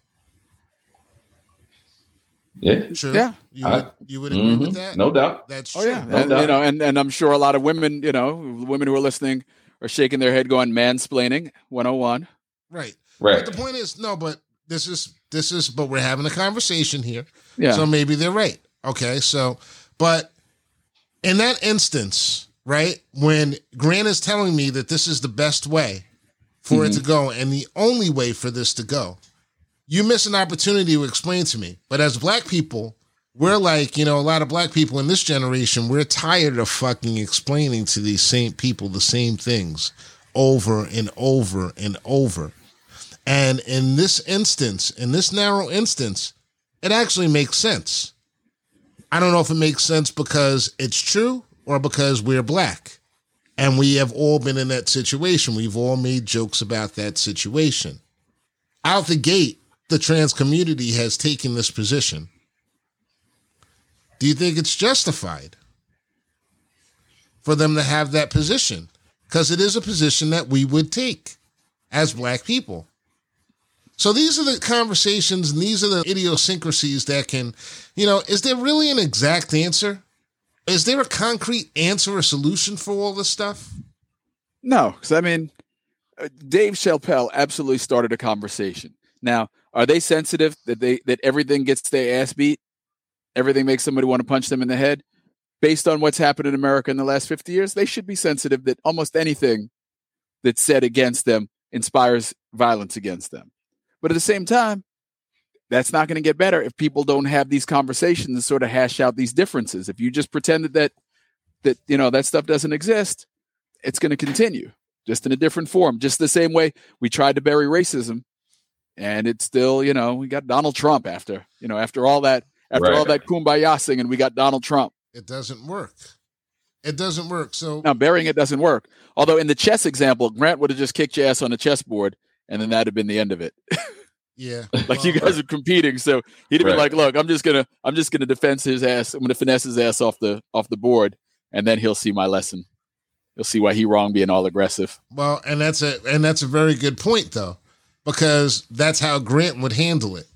Yeah. True. Yeah. You I- would, you would agree with Mhm. that? No doubt. That's Oh true. yeah, No and, doubt. you know, and, and I'm sure a lot of women, you know, women who are listening are shaking their head, going mansplaining 101. Right. Right. But the point is, no, but this is this is but we're having a conversation here. Yeah, So maybe they're right. Okay. So, but in that instance, right, when Grant is telling me that this is the best way for it to go and the only way for this to go, you miss an opportunity to explain to me. But as black people, we're like, you know, a lot of black people in this generation, we're tired of fucking explaining to these same people the same things over and over and over. And in this instance, in this narrow instance, it actually makes sense. I don't know if it makes sense because it's true or because we're black. And we have all been in that situation. We've all made jokes about that situation. Out the gate, the trans community has taken this position. Do you think it's justified for them to have that position? Because it is a position that we would take as black people. So these are the conversations and these are the idiosyncrasies that can, you know, is there really an exact answer? Is there a concrete answer or solution for all this stuff? no, because I mean, uh, Dave Chappelle absolutely started a conversation. Now, are they sensitive that they that everything gets their ass beat? Everything makes somebody want to punch them in the head. Based on what's happened in America in the last 50 years, they should be sensitive that almost anything that's said against them inspires violence against them. But at the same time, that's not going to get better if people don't have these conversations and sort of hash out these differences. If you just pretend that that, that you know that stuff doesn't exist, it's going to continue just in a different form. Just the same way we tried to bury racism, and it's still you know we got Donald Trump after you know after all that after all that kumbaya singing, we got Donald Trump. It doesn't work. It doesn't work. So Now burying it doesn't work. Although in the chess example, Grant would have just kicked your ass on the chessboard, and then that'd have been the end of it. *laughs* yeah, like you well, guys are competing, so he'd have been like, "Look, I'm just gonna, I'm just gonna defense his ass. I'm gonna finesse his ass off the off the board, and then he'll see my lesson. He'll see why he wrong being all aggressive. Well, and that's a and that's a very good point though, because that's how Grant would handle it.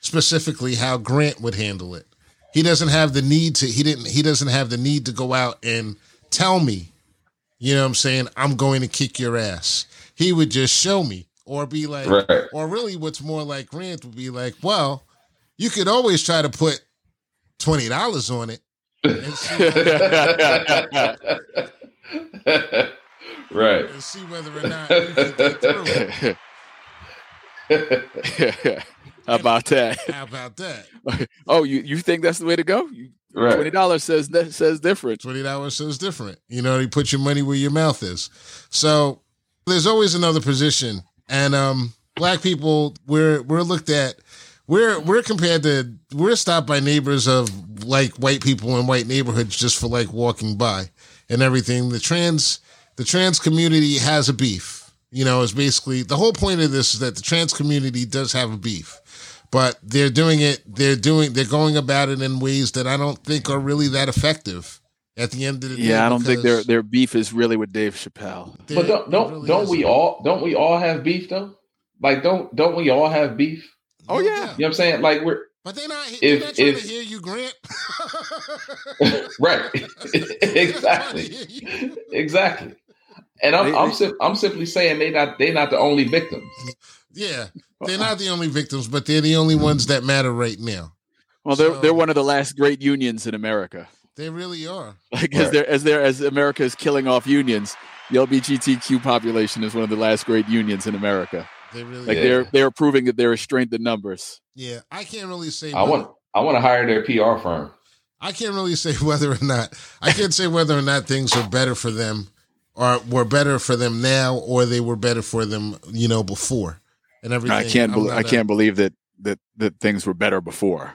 Specifically, how Grant would handle it. He doesn't have the need to. He didn't. He doesn't have the need to go out and tell me. You know what I'm saying? I'm going to kick your ass. He would just show me, or be like, Right. or really, what's more like Grant would be like, well, you could always try to put twenty dollars on it. And see, whether, *laughs* right. and see whether or not you can get through *laughs* it. How about that? *laughs* How about that? *laughs* Oh, you you think that's the way to go? You- Right. Twenty dollars says says different. Twenty dollars says different. You know, you put your money where your mouth is. So there's always another position, and um, black people we're we're looked at. We're we're compared to we're stopped by neighbors of like white people in white neighborhoods just for like walking by and everything. The trans the trans community has a beef. You know, is basically the whole point of this is that the trans community does have a beef but they're doing it they're doing they're going about it in ways that i don't think are really that effective at the end of the day Yeah, I don't think their their beef is really with Dave Chappelle. But don't don't really don't we all don't we all have beef though? Like don't don't we all have beef? Oh, oh No yeah. You know what I'm saying? Like we're but they're not they're not trying if- to hear you grant right. exactly. Exactly. And I'm They- I'm they- sim- I'm simply saying they not they not the only victims. yeah uh-uh. they're not the only victims but they're the only ones that matter right now Well, they're So- they're one of the last great unions in America. They really are. Like as they're as they're as America is killing off unions, the LGBTQ population is one of the last great unions in America. They really Like Yeah. they're they're proving that they're a strength in numbers. Yeah, I can't really say. I want I want to hire their PR firm. I can't really say *laughs* whether or not I can't say whether or not things are better for them or were better for them now or they were better for them, you know, before and everything. I can't believe I not a- can't believe that that that things were better before.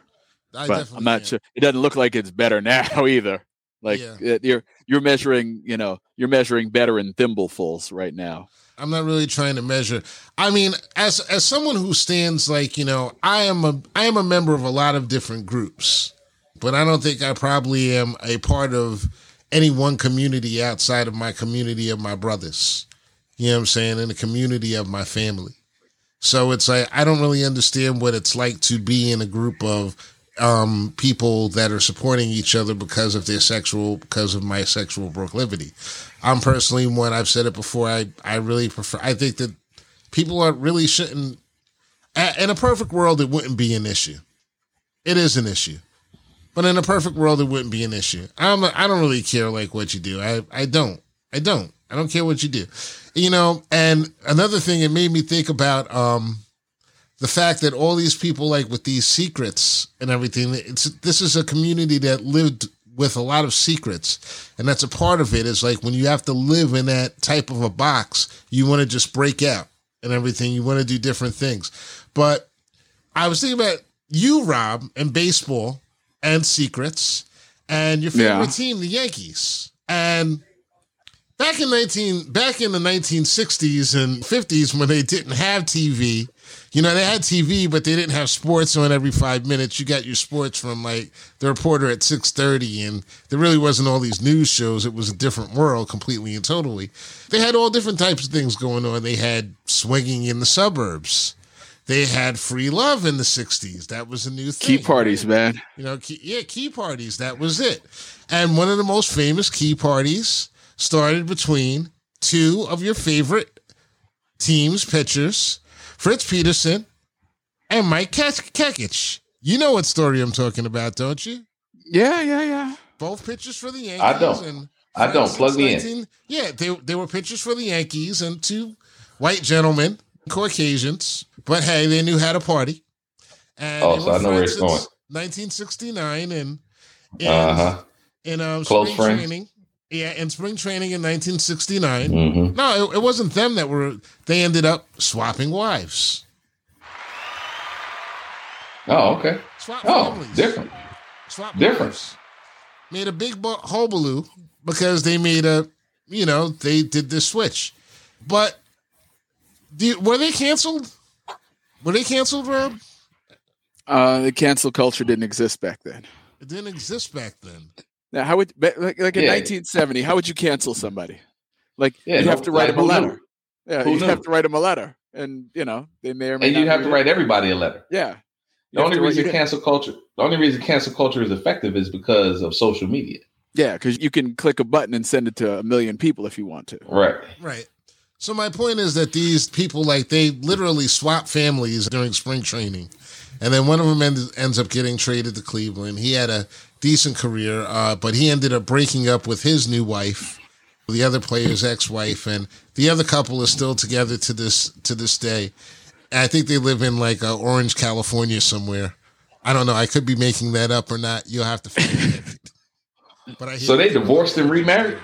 I but I'm not can't. sure. It doesn't look like it's better *laughs* now either. Like Yeah. it- you're you're measuring, you know, you're measuring better in thimblefuls right now. I'm not really trying to measure. I mean, as as someone who stands like, you know, I am a I am a member of a lot of different groups, but I don't think I probably am a part of any one community outside of my community of my brothers. You know what I'm saying? In the community of my family. So it's like I don't really understand what it's like to be in a group of um, people that are supporting each other because of their sexual, because of my sexual proclivity. I'm personally one. I've said it before. I I really prefer. I think that people are really shouldn't. In a perfect world, it wouldn't be an issue. It is an issue, but in a perfect world, it wouldn't be an issue. I'm. I don't really care like what you do. I I don't. I don't. I don't care what you do. You know. And another thing, it made me think about um the fact that all these people like with these secrets and everything it's this is a community that lived with a lot of secrets and that's a part of it is like when you have to live in that type of a box you want to just break out and everything you want to do different things but i was thinking about you rob and baseball and secrets and your favorite Yeah. team the yankees and back in 19 back in the 1960s and 50s when they didn't have tv you know, they had TV, but they didn't have sports on every five minutes. You got your sports from like the reporter at six thirty, and there really wasn't all these news shows. It was a different world, completely and totally. They had all different types of things going on. They had swinging in the suburbs. They had free love in the '60s. That was a new thing. Key parties, man. You know, key, yeah, key parties. That was it. And one of the most famous key parties started between two of your favorite teams' pitchers, Fritz Peterson and Mike Kek- Kekich. You know what story I'm talking about, don't you? Yeah, yeah, yeah. Both pitchers for the Yankees. I don't. And I don't. since Plug me in. Yeah, they they were pitchers for the Yankees and two white gentlemen, Caucasians. But hey, they knew how to party. And Oh, so I know where it's going. 1969 and in, Uh huh. in um, Close spring friends. training. Yeah, in spring training in 1969. hmm No, it, it wasn't them that were. They ended up swapping wives. Oh, okay. Swap Oh, families. different. Swap Different. wives. Made a big bo- hullabaloo because they made a, you know, they did this switch. But do were they canceled? Were they canceled, Rob? Uh, the cancel culture didn't exist back then. It didn't exist back then. Now, how would ba- like, like in Yeah. 1970? How would you cancel somebody? Like Yeah, you'd no, have to write like, them a who knew? letter. Yeah, Who you'd have to write them a letter, and you know they may or may And not you'd have to write everybody a letter. Yeah. The only reason you- cancel culture, the only reason cancel culture is effective is because of social media. Yeah, because you can click a button and send it to a million people if you want to. Right. Right. So my point is that these people, like, they literally swap families during spring training, and then one of them end, ends up getting traded to Cleveland. He had a decent career, uh, but he ended up breaking up with his new wife, the other player's ex-wife, and the other couple is still together to this to this day. I think they live in like uh, Orange, California, somewhere. I don't know. I could be making that up or not. You'll have to find it. But I So they divorced and remarried.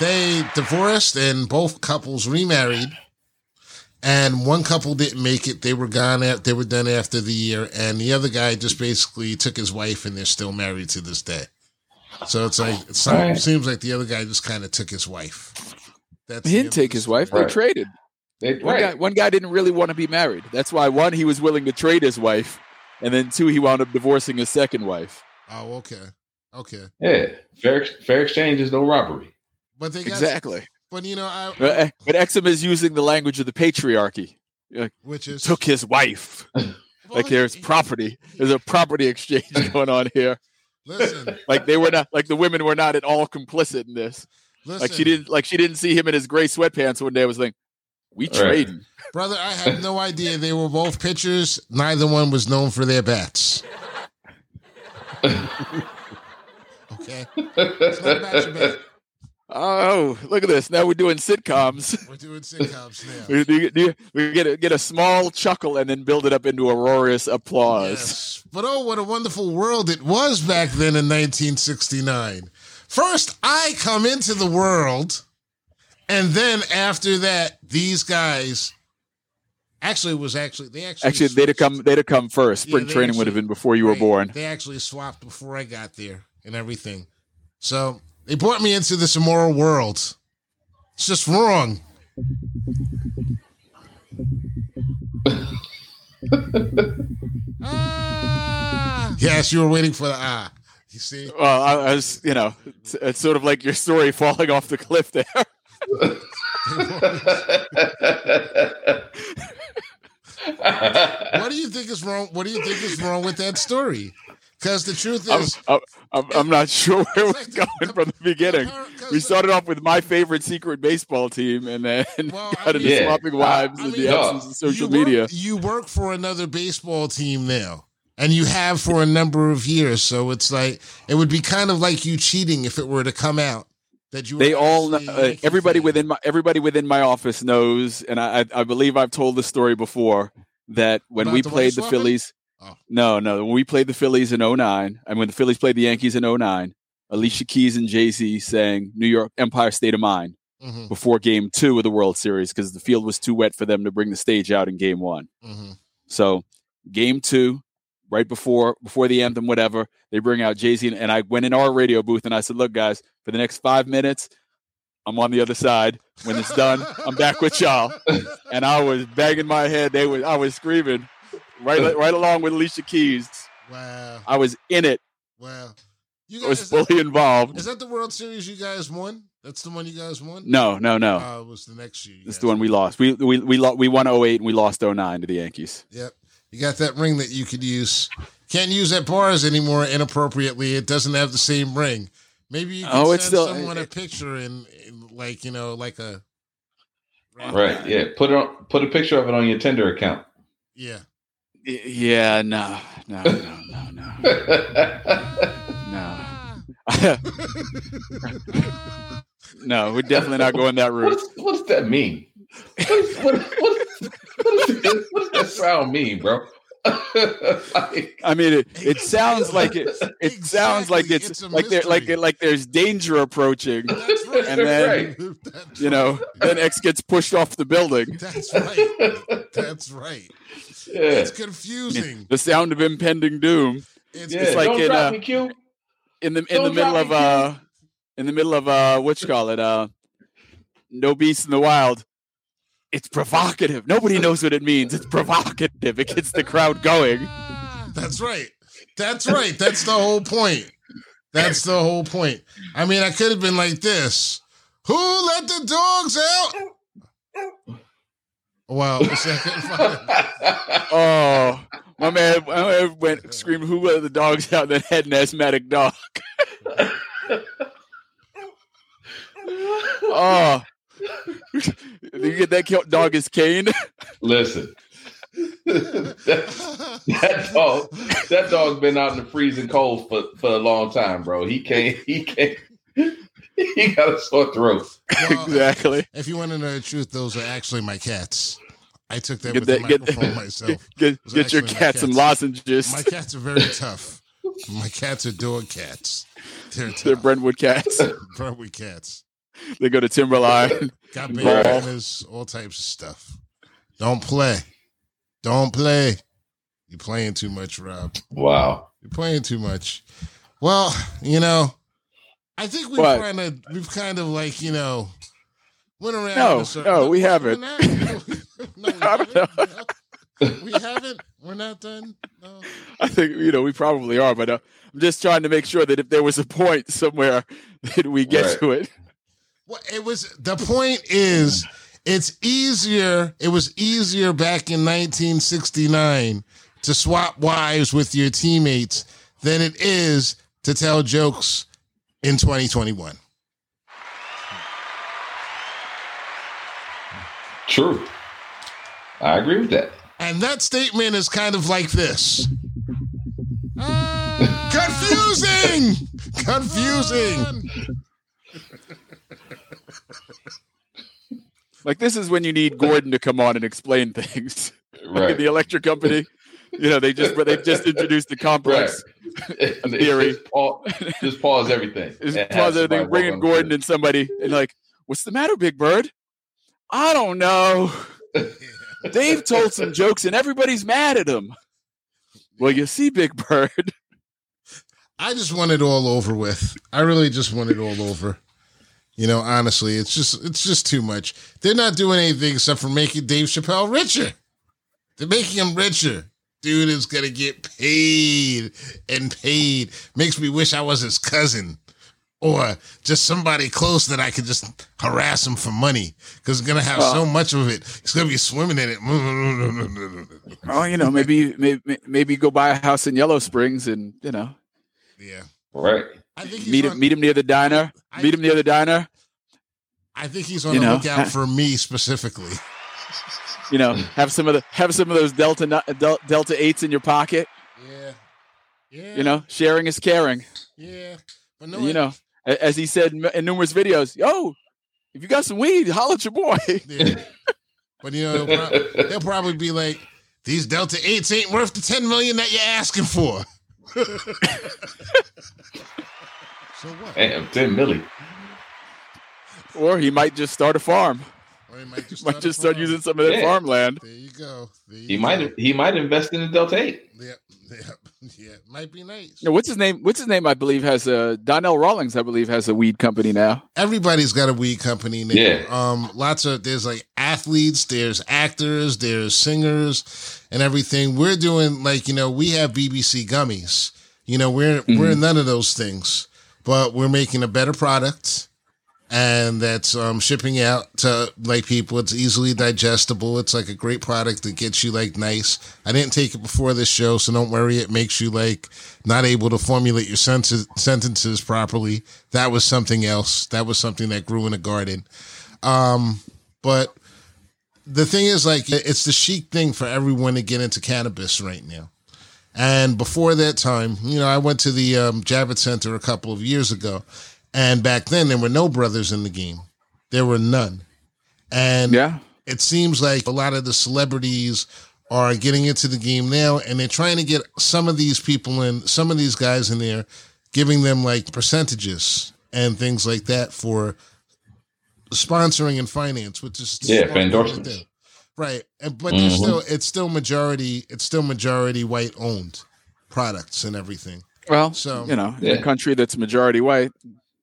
They divorced and both couples remarried and one couple didn't make it they were gone at they were done after the year and the other guy just basically took his wife and they're still married to this day so it's like it some- Right. seems like the other guy just kind of took his wife that's He didn't take his wife; Right. they traded. They, One right. guy, one guy didn't really want to be married. That's why one, he was willing to trade his wife, and then two, he wound up divorcing his second wife. oh okay okay Yeah. Fair fair exchange is no robbery. But they got Exactly. but you know i But, eh, but Exum is using the language of the patriarchy. which is Took his wife. *laughs* Like there's property. There's a property exchange *laughs* going on here. listen Like they were not. Like the women were not at all complicit in this. listen Like she didn't. Like she didn't see him in his gray sweatpants one day. I Was like, we Right. trading. brother i had no idea they were both pitchers neither one was known for their bats *laughs* okay, it's not about your bet. Oh, look at this! Now we're doing sitcoms. *laughs* We're doing sitcoms now. *laughs* We, do- do- we get a, get a small chuckle and then build it up into a roarious applause. Yes. But oh, what a wonderful world it was back then in 1969. First, I come into the world, and then after that, these guys actually it was actually they actually Actually, they'd have come. They'd have come first. Spring they training would have been before you were born. They actually swapped before I got there and everything. So they brought me into this immoral world. It's just wrong. ah. *laughs* Yes, you were waiting for the ah. You see? Well, I, I was, you know, it's, it's sort of like your story falling off the cliff there. *laughs* what do you think is wrong? What do you think is wrong with that story? Because the truth is, I'm, I'm, I'm not *laughs* sure where we're *laughs* going from the beginning. We started off with my favorite secret baseball team, and then *laughs* Well, I got into mean- swapping Yeah. wives I and mean, the no. absence of social you work- media. you work for another baseball team now, and you have for a number of years. So it's like it would be kind of like you cheating if it were to come out that you. They all, know, uh, everybody fan. within my everybody within my office knows, and I, I I believe I've told the story before that when About we the played the? Phillies. Oh. No, no, when we played the Phillies in 09, and when the Phillies played the Yankees in 09, Alicia Keys and Jay Z sang New York Empire State of Mind Mhm, before game two of the World Series because the field was too wet for them to bring the stage out in game one. mhm. So game two, right before before the anthem, whatever, they bring out Jay Z and I went in our radio booth and I said, "Look, guys, for the next five minutes, I'm on the other side. When it's done, I'm back with y'all." *laughs* And I was banging my head. They was I was screaming right *laughs* right along with Alicia Keys. Wow, I was in it. wow. You I was guys, is, that, fully involved. is that the World Series you guys won? That's the one you guys won. No, no, no. Uh, it was the next year. you It's the one we lost. We we we lo- we won 08 and we lost 09 to the Yankees. Yep. You got that ring that you could use. Can't use at bars anymore inappropriately. It doesn't have the same ring. Maybe you can Oh, send it's still- someone a picture in, in like, you know, like a right. Yeah. Put it on. Put a picture of it on your Tinder account. Yeah. Y- Yeah, no, no, no, no, no, no. no, we're definitely not going that route. does, what does that mean? What, is, what, what, what, is, what does that sound mean, bro? like, *laughs* I mean, it, it sounds like it. It sounds like it's, It's like there, like mystery. like there's danger approaching. Right. And then, That's You know, then X gets pushed off the building. That's right. That's right. Yeah. It's confusing. The sound of impending doom It's, yeah. it's like Don't in, drop uh, me, Q. in the in Don't the middle of uh in the middle of uh what you call it uh no beast in the wild. It's provocative. Nobody knows what it means. It's provocative. It gets the crowd going. That's right. That's right. That's the whole point. That's the whole point. I mean, I could have been like this. Who let the dogs out? Well, a second. *laughs* *laughs* Oh, my man, my man went screaming, "Who let the dogs out?" that had an asthmatic dog. *laughs* oh, you get that dog is Kane. Listen. that, that dog, that dog's been out in the freezing cold for, for a long time, bro. He can't. He can't. *laughs* He got a sore throat. Well, *laughs* exactly. If you want to know the truth, those are actually my cats. I took that Get with that- the get- microphone *laughs* myself. Get, get your cats, my cat some lozenges. My cats are very tough. My cats are dog cats. They're tough. They're Brentwood cats. Brentwood cats. they go to Timberline. Got Ball. bandanas, all types of stuff. Don't play. Don't play. You're playing too much, Rob. Wow. You're playing too much. Well, you know, I think we've What? kind of we've kind of like, you know, went around. No, in no, we haven't. We're not- *laughs* no, we *laughs* haven't. No. We haven't. We're not done. No. *laughs* I think you know we probably are, but uh, I'm just trying to make sure that if there was a point somewhere, that we get Right. to it. Well, it was the point is it's easier. It was easier back in 1969 to swap wives with your teammates than it is to tell jokes in 2021. True. I agree with that. And that statement is kind of like this. Good Confusing. Confusing. Like this is when you need Gordon to come on and explain things. *laughs* Like Right. the electric company, you know, they just they've just introduced the complex *laughs* theory. Just pause, just pause everything. Is and pause everything, bring in Gordon and somebody, and like, what's the matter, Big Bird? I don't know. *laughs* Dave told some jokes, and everybody's mad at him. Well, you see, Big Bird. *laughs* I just want it all over with. I really just want it all over. You know, honestly, it's just it's just too much. They're not doing anything except for making Dave Chappelle richer. They're making him richer. Dude is gonna get paid and paid. Makes me wish I was his cousin. Or just somebody close that I could just harass him for money. Because he's gonna have Well- so much of it. He's gonna be swimming in it. *laughs* Oh, you know, maybe maybe maybe go buy a house in Yellow Springs, and you know, Yeah. Right. I think he's meet him on- meet him near the diner. I- Meet him near the diner. I think he's on you the know, lookout *laughs* for me specifically. *laughs* You know, have some of the have some of those Delta Delta eights in your pocket. Yeah. Yeah. You know, sharing is caring. Yeah. But no, you know, a- as he said in in numerous videos, yo, if you got some weed, holler at your boy. Yeah. But you know, he'll, prob- he'll probably be like, "These Delta Eights ain't worth the ten million that you're asking for." *laughs* so what? Damn, 10 milli. or he might just start a farm. Or he might just *laughs* Might start, just start using some of that Yeah. farmland. There you go. There you He go. might he might invest in the Delta 8. Yep. *laughs* Yep. Yeah. Might be nice. No, what's his name? What's his name? I believe has a Donnell Rawlings. I believe has a weed company now. Everybody's got a weed company now. Yeah. Um, lots of there's like athletes, there's actors, there's singers, and everything. We're doing like you know we have BBC gummies. You know we're we're none of those things, but we're making a better product, and that's um, shipping out to like people. It's easily digestible. It's like a great product that gets you like nice. I didn't take it before this show, so don't worry. It makes you like not able to formulate your sentences sentences properly. That was something else. That was something that grew in a garden. Um, but the thing is, like, it's the chic thing for everyone to get into cannabis right now. And before that time, you know, I went to the um, Javits Center a couple of years ago, and back then there were no brothers in the game. There were none. And Yeah. it seems like a lot of the celebrities are getting into the game now and they're trying to get some of these people in some of these guys in there giving them like percentages and things like that for sponsoring and finance which is Yeah, for endorsements. right and but Mhm. still it's still majority it's still majority white owned products and everything Well, So- you know, in a country that's majority white,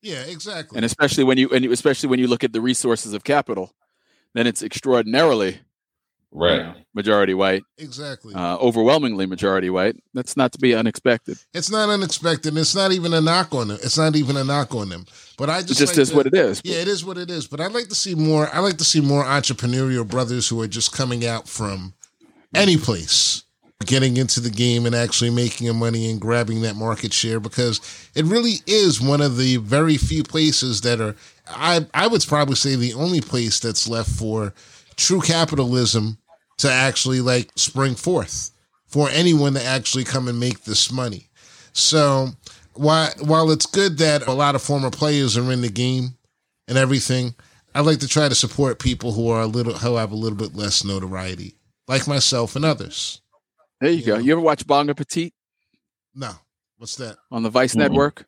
yeah exactly and especially when you and you- especially when you look at the resources of capital, then it's extraordinarily you Right. know, majority white, exactly uh, overwhelmingly majority white. That's not to be unexpected. it's not unexpected it's not even a knock on them it's not even a knock on them but i It just just like is to- what it is. Yeah, it is what it is. But I'd like to see more. I like to see more entrepreneurial brothers who are just coming out from any place, getting into the game and actually making money and grabbing that market share because it really is one of the very few places that are. I I would probably say the only place that's left for true capitalism to actually like spring forth for anyone to actually come and make this money. So while while it's good that a lot of former players are in the game and everything, I like to try to support people who are a little who have a little bit less notoriety, like myself and others. There you go. Yeah. You ever watch Bong Appétit? No, what's that? on the Vice Mhm. Network?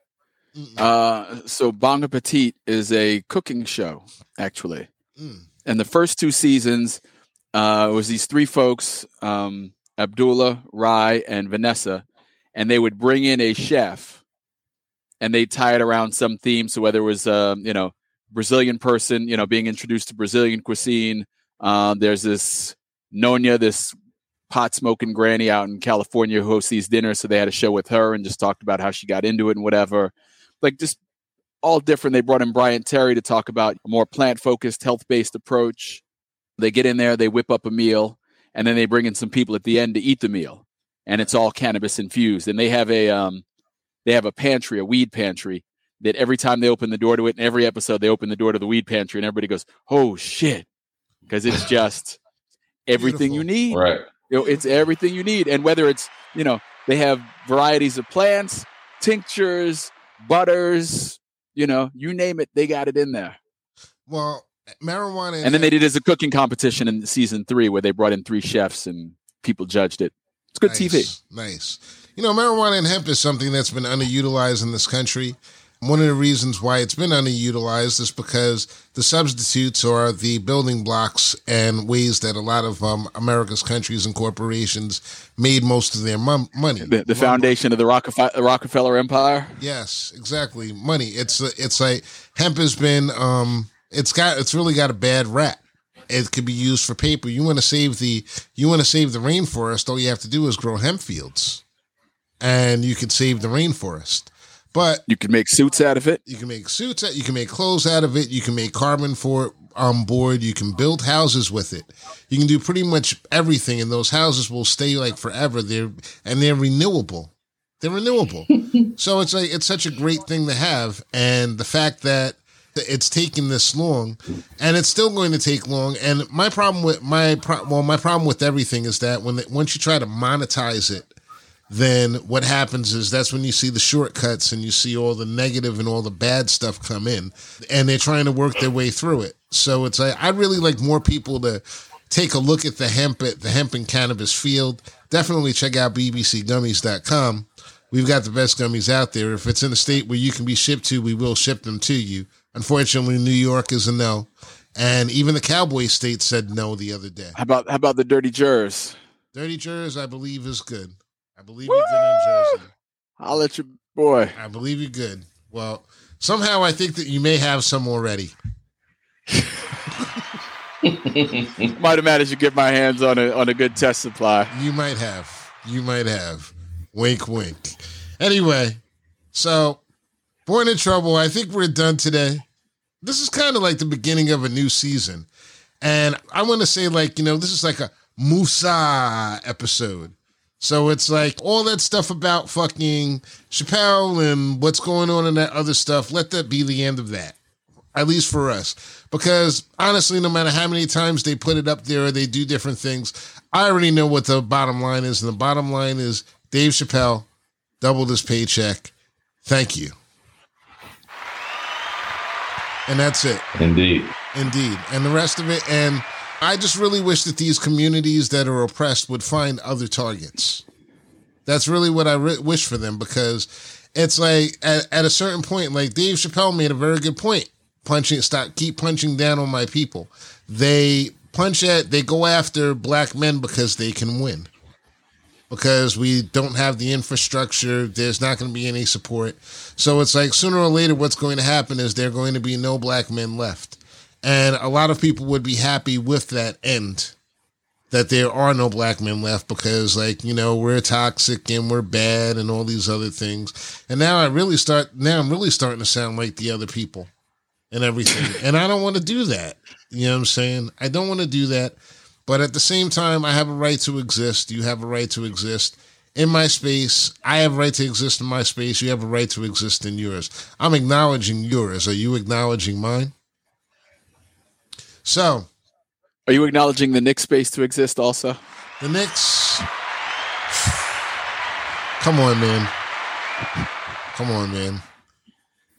Mm-mm. Uh, so Bong Appétit is a cooking show, actually. Mm. and the first two seasons uh, was these three folks, um, Abdullah, Rai, and Vanessa, and they would bring in a chef, and they tie it around some theme. So whether it was, um, you know, Brazilian person, you know, being introduced to Brazilian cuisine. Uh, there's this Nonya, this pot smoking granny out in California who hosts these dinners. So they had a show with her and just talked about how she got into it and whatever. Like just all different. They brought in Bryant Terry to talk about a more plant focused, health based approach. They get in there, they whip up a meal, and then they bring in some people at the end to eat the meal, and it's all cannabis infused. And they have a um, they have a pantry, a weed pantry. That every time they open the door to it, in every episode they open the door to the weed pantry, and everybody goes, "Oh shit!" Because it's just everything you need. Right. You know, it's everything you need. And whether it's, you know, they have varieties of plants tinctures, butters, you know, you name it, they got it in there. Well, marijuana, And then they did as a cooking competition in season three where they brought in three chefs and people judged it. It's good nice, TV. Nice. You know, marijuana and hemp is something that's been underutilized in this country. One of the reasons why it's been underutilized is because the substitutes are the building blocks and ways that a lot of um, America's countries and corporations made most of their money. The, the foundation of the Rockefeller, Rockefeller Empire. Yes, exactly. Money. It's it's like hemp has been. Um, it's got. It's really got a bad rap. It could be used for paper. You want to save the. You want to save the rainforest. All you have to do is grow hemp fields, and you could save the rainforest. But you can make suits out of it. You can make suits. You can make clothes out of it. You can make carbon for on board. You can build houses with it. You can do pretty much everything, and those houses will stay like forever. They're and they're renewable. They're renewable. *laughs* so it's like it's such a great thing to have, and the fact that it's taking this long, and it's still going to take long. And my problem with my pro- well, my problem with everything is that when they, once you try to monetize it then what happens is that's when you see the shortcuts and you see all the negative and all the bad stuff come in and they're trying to work their way through it. So it's like i'd really like more people to take a look at the hemp at the hemp and cannabis field. Definitely check out bbcgummies.com we've got the best gummies out there. If it's in a state where you can be shipped to we will ship them to you. Unfortunately new york is a no. And even the cowboy state said no the other day. How about how about the dirty jurors? Dirty jurors i believe is good I believe you're good in Jersey. I'll let you, boy. I believe you're good. Well, somehow I think that you may have some already. *laughs* might have managed to get my hands on a on a good test supply. You might have. You might have. Wink, wink. Anyway, so born in trouble. I think we're done today. This is kind of like the beginning of a new season, and I want to say, like you know, this is like a Musa episode. So it's like all that stuff about fucking Chappelle and what's going on in that other stuff. Let that be the end of that, at least for us. Because honestly, no matter how many times they put it up there or they do different things, I already know what the bottom line is. And the bottom line is Dave Chappelle doubled his paycheck. Thank you. And that's it. Indeed. Indeed. And the rest of it. And I just really wish that these communities that are oppressed would find other targets. That's really what I re- wish for them because it's like at, at, a certain point, like Dave Chappelle made a very good point. Punching, stop, keep punching down on my people. They punch at, they go after black men because they can win. Because we don't have the infrastructure, there's not going to be any support. So it's like sooner or later, what's going to happen is there are going to be no black men left. And a lot of people would be happy with that end that there are no black men left because, like, you know, we're toxic and we're bad and all these other things. And now I really start, now I'm really starting to sound like the other people and everything. *laughs* and I don't want to do that. You know what I'm saying? I don't want to do that. But at the same time, I have a right to exist. You have a right to exist in my space. I have a right to exist in my space. You have a right to exist in yours. I'm acknowledging yours. Are you acknowledging mine? So, are you acknowledging the Knicks space to exist also? The Knicks. Come on, man. Come on, man.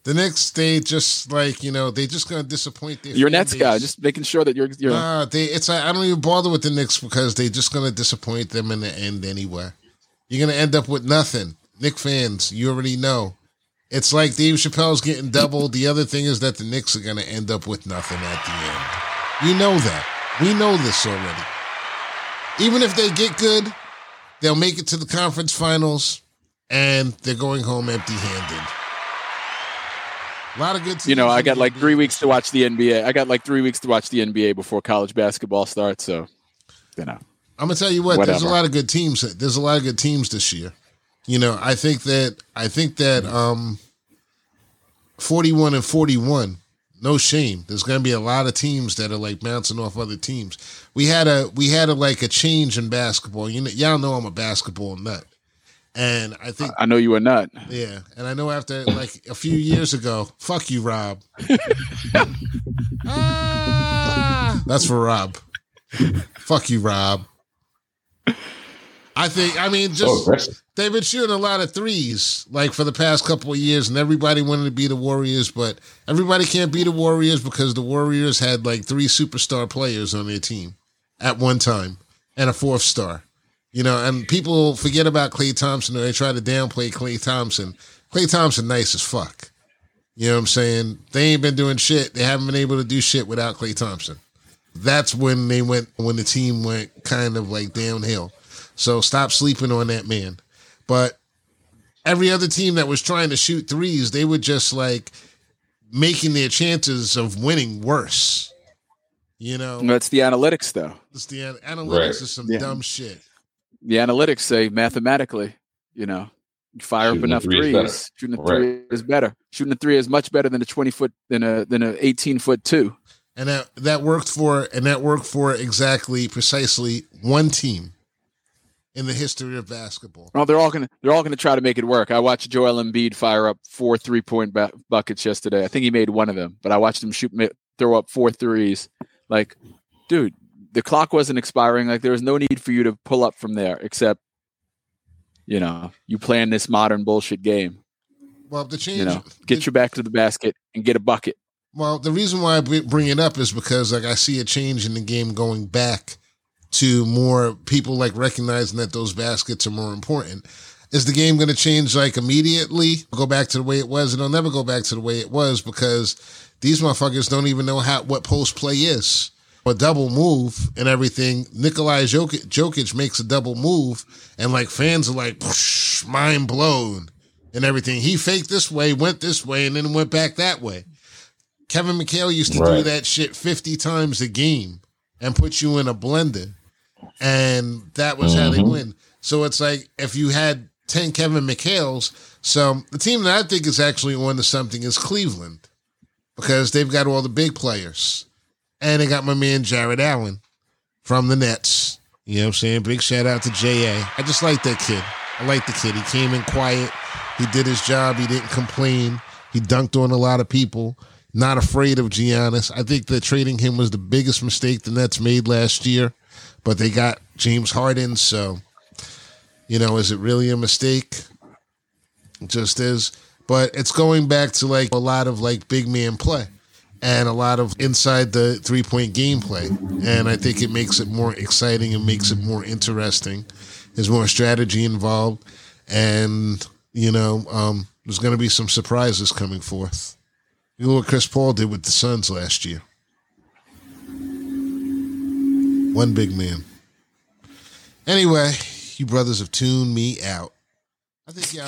The Knicks, they just like you know, they just gonna disappoint their. You're Nets base. guy, just making sure that you're. you're... Nah, they. It's I don't even bother with the Knicks because they're just gonna disappoint them in the end anyway. You're gonna end up with nothing. Knick fans, you already know. It's like Dave Chappelle's getting doubled. The other thing is that the Knicks are gonna end up with nothing at the end. You know that. We know this already. Even if they get good, they'll make it to the conference finals and they're going home empty handed. A lot of good. Teams. You know, I got like three weeks to watch the NBA. I got like three weeks to watch the NBA before college basketball starts. So, you know, I'm gonna tell you what. Whatever. There's a lot of good teams. There's a lot of good teams this year. You know, I think that I think that um, 41 and 41 no shame. There's going to be a lot of teams that are like bouncing off other teams. We had a we had a like a change in basketball. You know, y'all know I'm a basketball nut, and I think I know you a nut. Yeah, and I know after like a few years ago, fuck you, Rob. *laughs* ah, that's for Rob. fuck you, Rob. I think. I mean, just aggressive. They've been shooting a lot of threes, like for the past couple of years, and everybody wanted to be the Warriors, but everybody can't be the Warriors because the Warriors had like three superstar players on their team at one time and a fourth star. You know, and people forget about Klay Thompson or they try to downplay Klay Thompson. Klay Thompson nice as fuck. You know what I'm saying? They ain't been doing shit. They haven't been able to do shit without Klay Thompson. That's when they went when the team went kind of like downhill. So stop sleeping on that man. But every other team that was trying to shoot threes, they were just like making their chances of winning worse. You know, That's the analytics, though. it's the an- analytics Right. is some Yeah. dumb shit. The analytics say mathematically, you know, you fire Shooting up enough three is threes. Shooting a Right. three is better. Shooting a three is much better than a twenty foot than a than a eighteen foot two. And that that worked for and that worked for exactly precisely one team in the history of basketball. Well, they're all gonna they're all gonna try to make it work. I watched Joel Embiid fire up four three point ba- buckets yesterday. I think he made one of them, but I watched him shoot throw up four threes. Like, dude, the clock wasn't expiring. Like, there was no need for you to pull up from there, except, you know, you playing this modern bullshit game. Well, the change You know, get your back to the basket and get a bucket. Well, the reason why I bring it up is because like I see a change in the game going back to more people like recognizing that those baskets are more important. Is the game going to change like immediately? Go back to the way it was? It'll never go back to the way it was because these motherfuckers don't even know how what post play is. A double move and everything. Nikolai Jokic, Jokic makes a double move, and like fans are like, "Psh, mind blown and everything. He faked this way, went this way, and then went back that way. Kevin McHale used to do that shit 50 times a game and put you in a blender. And that was how they Mhm. win. So it's like if you had 10 Kevin McHale's, so the team that I think is actually on to something is Cleveland because they've got all the big players. And they got my man Jarrett Allen from the Nets. You know what I'm saying? Big shout out to JA. I just like that kid. I like the kid. He came in quiet. He did his job. He didn't complain. He dunked on a lot of people. Not afraid of Giannis. I think that trading him was the biggest mistake the Nets made last year. But they got James Harden, so you know, is it really a mistake? It just is. But it's going back to like a lot of like big man play and a lot of inside the three point gameplay. And I think it makes it more exciting and makes it more interesting. There's more strategy involved. And, you know, um, there's going to be some surprises coming forth. You know what Chris Paul did with the Suns last year? One big man. Anyway, you brothers have tuned me out. I think y'all.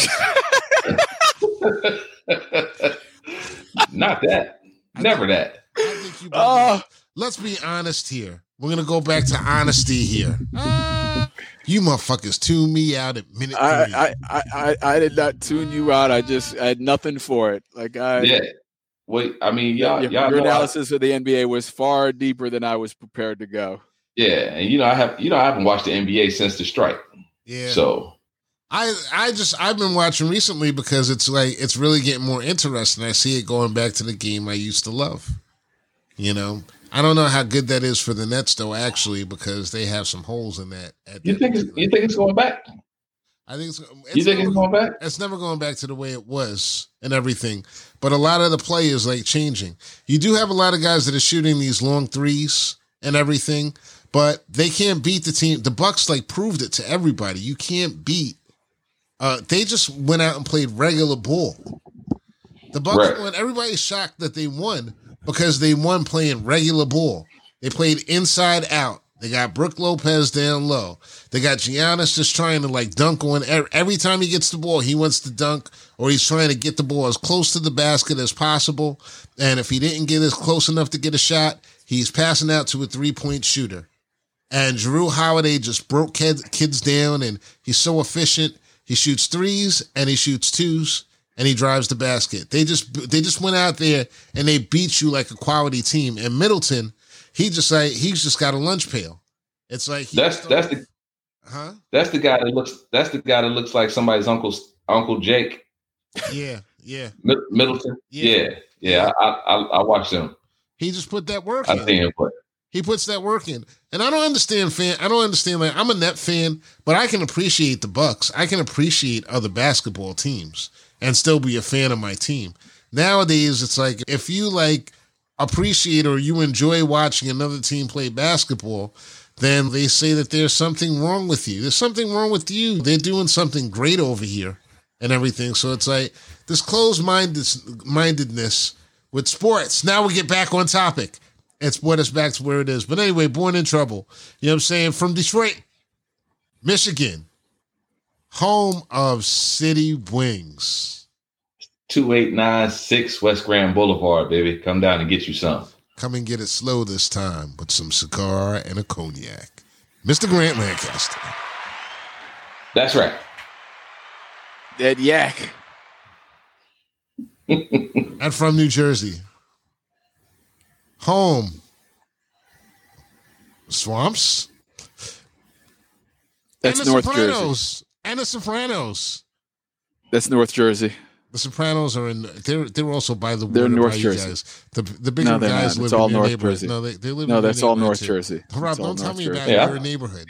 *laughs* Not that. Never that. I think you brothers. Oh, Let's be honest here. We're gonna go back to honesty here. Ah, you motherfuckers tune me out at minute three. I, I, I, I, I did not tune you out. I just I had nothing for it. Like I, Yeah. Wait, I mean, y'all, your, y'all your know I- analysis of the NBA was far deeper than I was prepared to go. Yeah, and you know, I have, you know, I haven't watched the NBA since the strike. yeah. So I I just I've been watching recently because it's like it's really getting more interesting. I see it going back to the game I used to love. You know, I don't know how good that is for the Nets though, actually, because they have some holes in that. At you that think it's, you think it's going back? I think it's, it's You think never- it's going back? it's never going back to the way it was and everything. But a lot of the play is like changing. You do have a lot of guys that are shooting these long threes and everything, but they can't beat the team. The Bucks like proved it to everybody. You can't beat. Uh, they just went out and played regular ball. The Bucks Right. won. Everybody's shocked that they won because they won playing regular ball. They played inside out. They got Brook Lopez down low. They got Giannis just trying to like dunk on every, every time he gets the ball, he wants to dunk or he's trying to get the ball as close to the basket as possible. And if he didn't get as close enough to get a shot, he's passing out to a three point shooter. And Jrue Holiday just broke kid, kids down and he's so efficient. He shoots threes and he shoots twos and he drives the basket. They just they just went out there and they beat you like a quality team. And Middleton, he just like he's just got a lunch pail. It's like That's that's the huh? that's the guy that looks that's the guy that looks like somebody's uncle's Uncle Jake Yeah, yeah. Mid- Middleton. Yeah. Yeah, yeah. I, I I watched him. He just put that work I in. seen him play. He puts that work in. And I don't understand fan I don't understand like I'm a net fan, but I can appreciate the Bucks. I can appreciate other basketball teams and still be a fan of my team. Nowadays it's like if you like appreciate or you enjoy watching another team play basketball, then they say that there's something wrong with you. There's something wrong with you. They're doing something great over here and everything. So it's like this closed mindedness with sports. Now we get back on topic and brought us back to where it is. But anyway, born in trouble. You know what I'm saying? From Detroit, Michigan, home of City Wings. 2896 West Grand Boulevard, baby. Come down and get you some. Come and get it slow this time with some cigar and a cognac. Mr. Grant Lancaster. That's right. That yak. *laughs* and from New Jersey. Home. Swamps. That's North Jersey. And the Sopranos. That's North Jersey. The Sopranos are in. They're they're also by the they're North Jersey. Guys. The the bigger no, guys not. live all in North neighborhood. Jersey. No, they, they live. No, in that's all North too. Jersey. Rob, that's don't tell North me Jersey. about yeah. your neighborhood.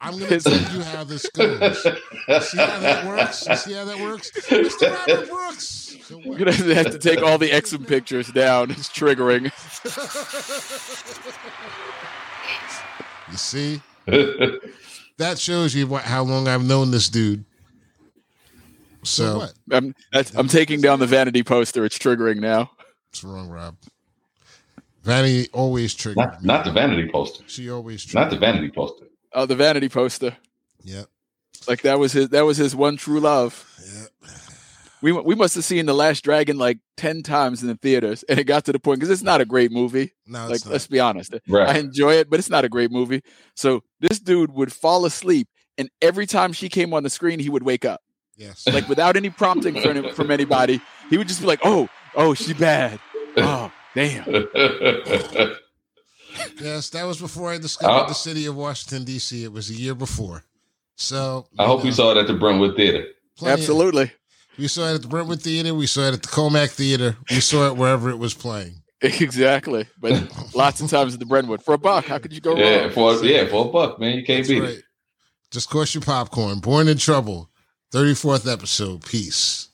I'm going to tell you how this goes. You see how that works? You see how that works? Mr. Robert Brooks. So You're going to have to take all the Exum pictures down. It's triggering. *laughs* you see? that shows you what, how long I've known this dude. So, so what? I'm, I'm taking down the vanity poster. It's triggering now. What's wrong, Rob? Vanity always triggers. Not, not, the vanity poster. She always triggers. Not the vanity poster. Oh, the vanity poster. Yep. Like that was his. That was his one true love. Yep. We we must have seen the Last Dragon like ten times in the theaters, and it got to the point because it's not a great movie. No, like not. let's be honest. Right. I enjoy it, but it's not a great movie. So this dude would fall asleep, and every time she came on the screen, he would wake up. Yes. Like without any prompting from from anybody, he would just be like, "Oh, oh, she bad. Oh, damn." *laughs* yes, that was before I discovered uh, the city of Washington D.C. It was a year before. So I hope know, we saw it at the Brentwood Theater. Absolutely. Of, we saw it at the Brentwood Theater. We saw it at the Commack Theater. We saw it wherever it was playing. *laughs* Exactly, but *laughs* lots of times at the Brentwood for a buck. How could you go yeah, wrong? For, yeah, for a buck, man, you can't beat right. it. Just cost your popcorn. Born in Trouble, thirty fourth episode. Peace.